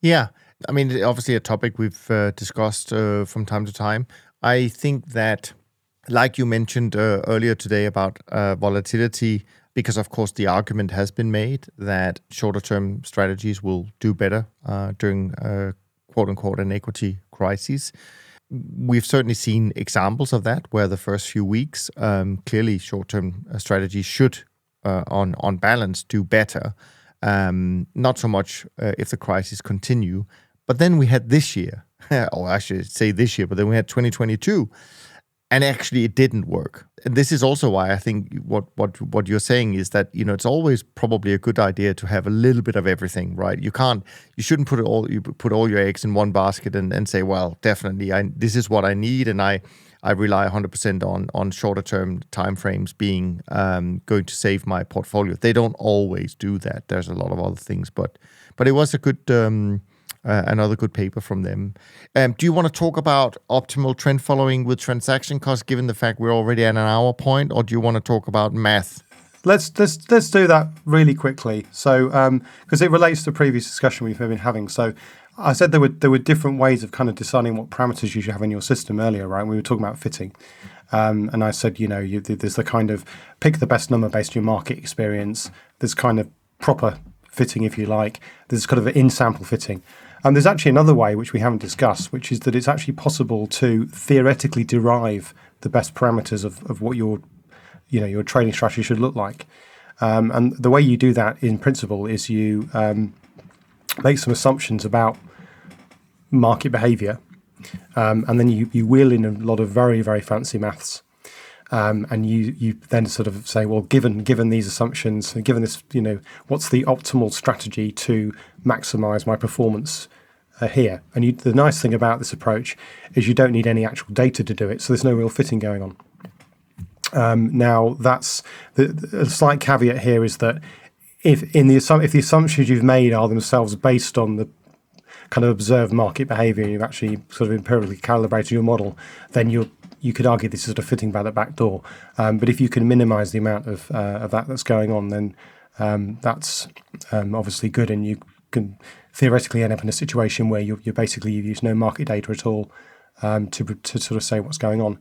Yeah. I mean, obviously, a topic we've uh, discussed uh, from time to time. I think that, like you mentioned uh, earlier today about uh, volatility because of course the argument has been made that shorter term strategies will do better uh, during uh, quote unquote an equity crisis. We've certainly seen examples of that where the first few weeks um, clearly short term uh, strategies should uh, on on balance do better. Um, not so much uh, if the crisis continue, but then we had this year, *laughs* or I should say this year, but then we had 2022 and actually it didn't work. And this is also why i think what what what you're saying is that you know it's always probably a good idea to have a little bit of everything right? You can't you shouldn't put all you put all your eggs in one basket and, and say well definitely i this is what i need and i i rely 100% on on shorter term time frames being um, going to save my portfolio. They don't always do that. There's a lot of other things but but it was a good um, uh, another good paper from them. Um, do you want to talk about optimal trend following with transaction costs, given the fact we're already at an hour point, or do you want to talk about math? Let's let's let's do that really quickly. So, because um, it relates to the previous discussion we've been having. So, I said there were there were different ways of kind of deciding what parameters you should have in your system earlier, right? We were talking about fitting, um, and I said, you know, you, there's the kind of pick the best number based on your market experience. There's kind of proper fitting, if you like. There's kind of an in sample fitting. And there's actually another way which we haven't discussed, which is that it's actually possible to theoretically derive the best parameters of, of what your you know your trading strategy should look like. Um, and the way you do that in principle is you um, make some assumptions about market behavior, um, and then you, you wheel in a lot of very, very fancy maths. Um, and you you then sort of say, well, given given these assumptions, given this, you know, what's the optimal strategy to maximize my performance uh, here? And you, the nice thing about this approach is you don't need any actual data to do it, so there's no real fitting going on. Um, now, that's the, the slight caveat here is that if in the if the assumptions you've made are themselves based on the kind of observed market behavior, and you've actually sort of empirically calibrated your model, then you're you could argue this is sort of fitting by the back door. Um, but if you can minimise the amount of, uh, of that that's going on, then um, that's um, obviously good, and you can theoretically end up in a situation where you you basically you use no market data at all um, to to sort of say what's going on.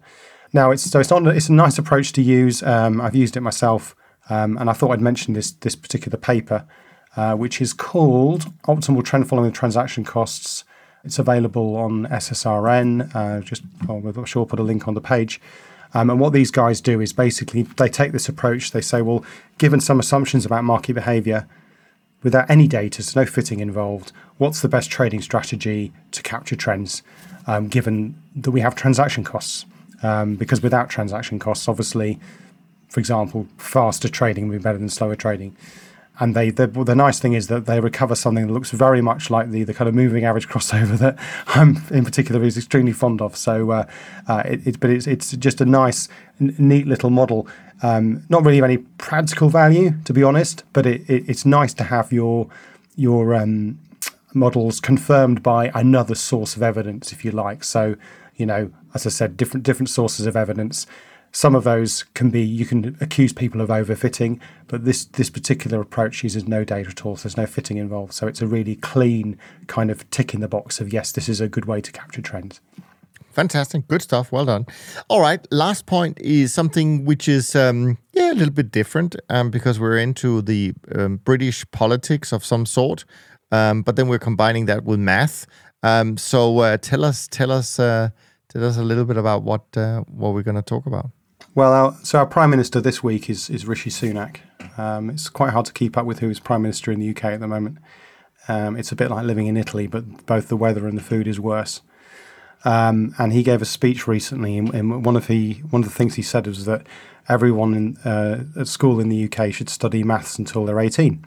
Now it's so it's not it's a nice approach to use. Um, I've used it myself, um, and I thought I'd mention this this particular paper, uh, which is called "Optimal Trend Following Transaction Costs." It's available on SSRN. Uh, just we'll sure put a link on the page. Um, and what these guys do is basically they take this approach. They say, well, given some assumptions about market behavior, without any data, so no fitting involved, what's the best trading strategy to capture trends, um, given that we have transaction costs? Um, because without transaction costs, obviously, for example, faster trading would be better than slower trading and they the, the nice thing is that they recover something that looks very much like the the kind of moving average *laughs* crossover that I'm in particular is extremely fond of. So, uh, uh, it, it, but it's it's just a nice, n- neat little model. Um, not really of any practical value, to be honest, but it, it, it's nice to have your your um, models confirmed by another source of evidence, if you like. So, you know, as I said, different different sources of evidence. Some of those can be you can accuse people of overfitting, but this this particular approach uses no data at all. So there's no fitting involved. So it's a really clean kind of tick in the box of yes, this is a good way to capture trends. Fantastic, good stuff. Well done. All right, last point is something which is um, yeah a little bit different um, because we're into the um, British politics of some sort, um, but then we're combining that with math. Um, so uh, tell us, tell us, uh, tell us a little bit about what uh, what we're going to talk about. Well, our, so our prime minister this week is is Rishi Sunak. Um, it's quite hard to keep up with who is prime minister in the UK at the moment. Um, it's a bit like living in Italy, but both the weather and the food is worse. Um, and he gave a speech recently, and, one of the one of the things he said was that everyone in, uh, at school in the UK should study maths until they're 18.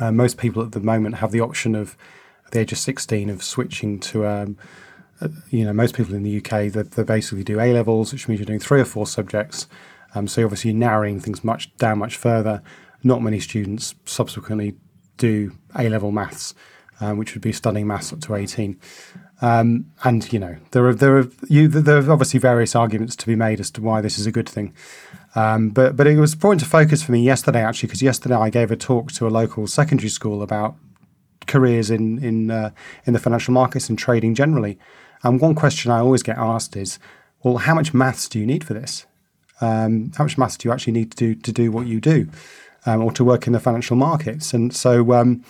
Uh, most people at the moment have the option of, at the age of 16, of switching to, um, you know, most people in the UK, they, they, basically do A levels, which means you're doing three or four subjects. Um, so obviously you're narrowing things much down much further. Not many students subsequently do A level maths, um, which would be studying maths up to 18. Um, and you know there are there are you there are obviously various arguments to be made as to why this is a good thing. Um, but but it was point of focus for me yesterday actually because yesterday I gave a talk to a local secondary school about careers in in uh, in the financial markets and trading generally. And one question I always get asked is, well, how much maths do you need for this? Um, how much maths do you actually need to do to do what you do, um, or to work in the financial markets? And so, um,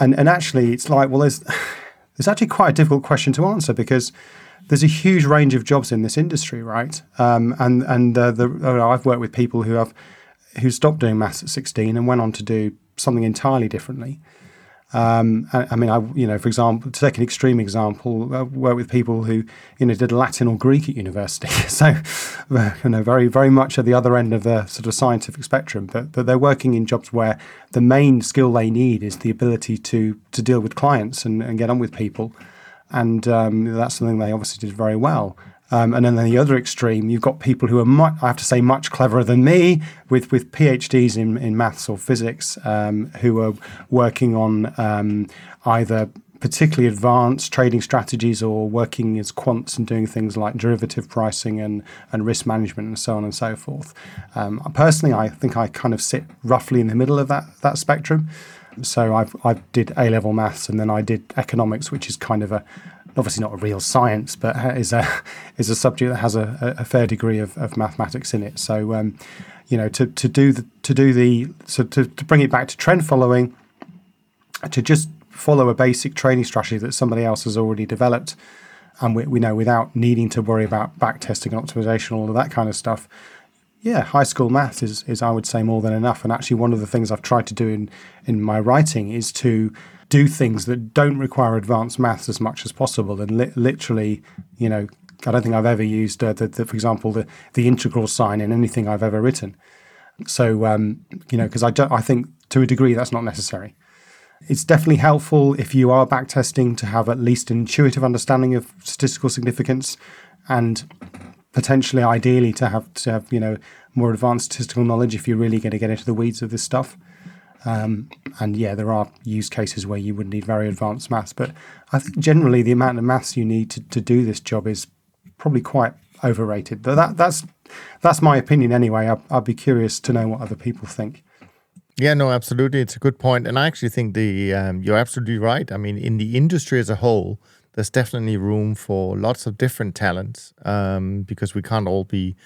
and and actually, it's like, well, there's *sighs* it's actually quite a difficult question to answer because there's a huge range of jobs in this industry, right? Um, and and uh, the, uh, I've worked with people who have who stopped doing maths at 16 and went on to do something entirely differently. Um, I, I, mean, I you know, for example, to take an extreme example, I work with people who you know did Latin or Greek at university, *laughs* so you know, very very much at the other end of the sort of scientific spectrum. But but they're working in jobs where the main skill they need is the ability to to deal with clients and, and get on with people, and um, that's something they obviously did very well. Um, and then on the other extreme, you've got people who are, much, I have to say, much cleverer than me, with with PhDs in, in maths or physics, um, who are working on um, either particularly advanced trading strategies or working as quants and doing things like derivative pricing and, and risk management and so on and so forth. Um, personally, I think I kind of sit roughly in the middle of that that spectrum. So I've I did A level maths and then I did economics, which is kind of a obviously not a real science, but is a *laughs* is a subject that has a, a fair degree of, of mathematics in it. So, um, you know, to, to do the to do the so to, to bring it back to trend following, to just follow a basic training strategy that somebody else has already developed, and we, we know without needing to worry about back testing and optimization, all of that kind of stuff. Yeah, high school math is, is I would say more than enough. And actually, one of the things I've tried to do in in my writing is to do things that don't require advanced maths as much as possible. And li- literally, you know, I don't think I've ever used, uh, the, the, for example, the, the integral sign in anything I've ever written. So, um, you know, because I, don't, I think to a degree that's not necessary. It's definitely helpful if you are backtesting to have at least an intuitive understanding of statistical significance and potentially ideally to have to have you know more advanced statistical knowledge if you're really going to get into the weeds of this stuff um, and yeah, there are use cases where you would need very advanced maths, but I think generally the amount of maths you need to, to do this job is probably quite overrated. But that, that's that's my opinion anyway. I, I'd be curious to know what other people think. Yeah, no, absolutely, it's a good point, and I actually think the um, you're absolutely right. I mean, in the industry as a whole, there's definitely room for lots of different talents um, because we can't all be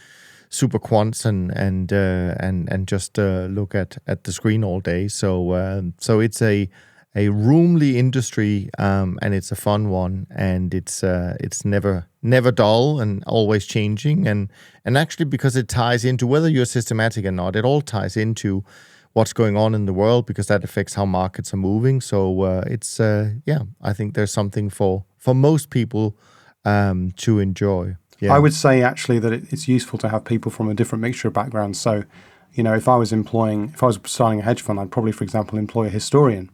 super quants and and uh, and and just uh, look at at the screen all day. So uh, so it's a a roomly industry um, and it's a fun one and it's uh, it's never never dull and always changing and and actually because it ties into whether you're systematic or not, it all ties into what's going on in the world because that affects how markets are moving. So uh, it's uh, yeah, I think there's something for for most people um, to enjoy. Yeah. I would say actually that it's useful to have people from a different mixture of backgrounds. So, you know, if I was employing, if I was starting a hedge fund, I'd probably, for example, employ a historian.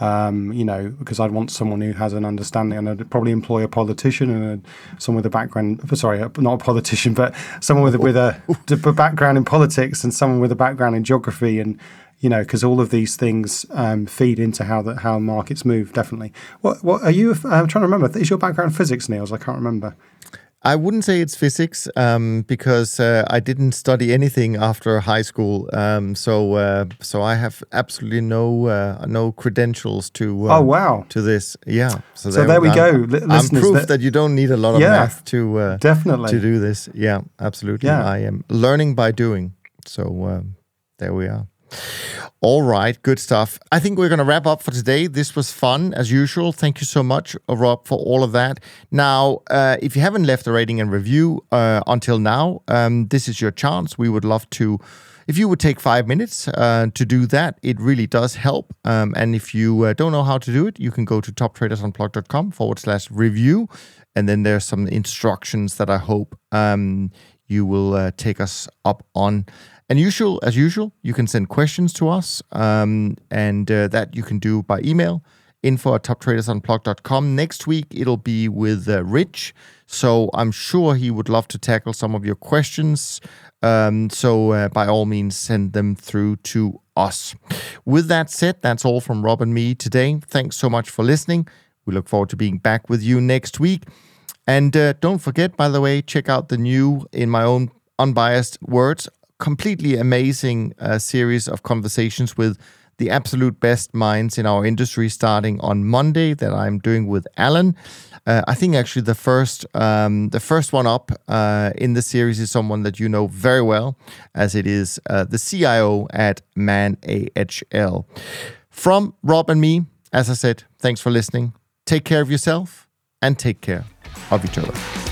Um, you know, because I'd want someone who has an understanding, and I'd probably employ a politician and a, someone with a background. Sorry, not a politician, *laughs* but someone with a, with a, a background in politics and someone with a background in geography and you know, because all of these things um, feed into how the how markets move. Definitely. What what are you? I'm trying to remember. Is your background physics, Niels? I can't remember. I wouldn't say it's physics um, because uh, I didn't study anything after high school. Um, so uh, so I have absolutely no uh, no credentials to oh wow to this. Yeah. So, so there, there, we I'm, go. L- I'm proof that, that, you don't need a lot of yeah, math to uh, definitely to do this. Yeah, absolutely. Yeah. I am learning by doing. So um, there we are. All right, good stuff. I think we're going to wrap up for today. This was fun as usual. Thank you so much, Rob, for all of that. Now, uh, if you haven't left a rating and review uh, until now, um, this is your chance. We would love to if you would take five minutes uh, to do that, it really does help. Um, and if you uh, don't know how to do it, you can go to toptradersunplugged.com forward slash review. And then there's some instructions that I hope um, you will uh, take us up on. And usual, as usual, you can send questions to us, um, and uh, that you can do by email info at toptradersunplugged.com. Next week, it'll be with uh, Rich. So I'm sure he would love to tackle some of your questions. Um, so uh, by all means, send them through to us. With that said, that's all from Rob and me today. Thanks so much for listening. We look forward to being back with you next week. And uh, don't forget, by the way, check out the new, in my own unbiased words, completely amazing uh, series of conversations with the absolute best minds in our industry starting on Monday that I'm doing with Alan. Uh, I think actually the first um, the first one up uh, in the series is someone that you know very well, as it is uh, the CIO at Man AHL. From Rob and me, as I said, thanks for listening. Take care of yourself and take care of each other.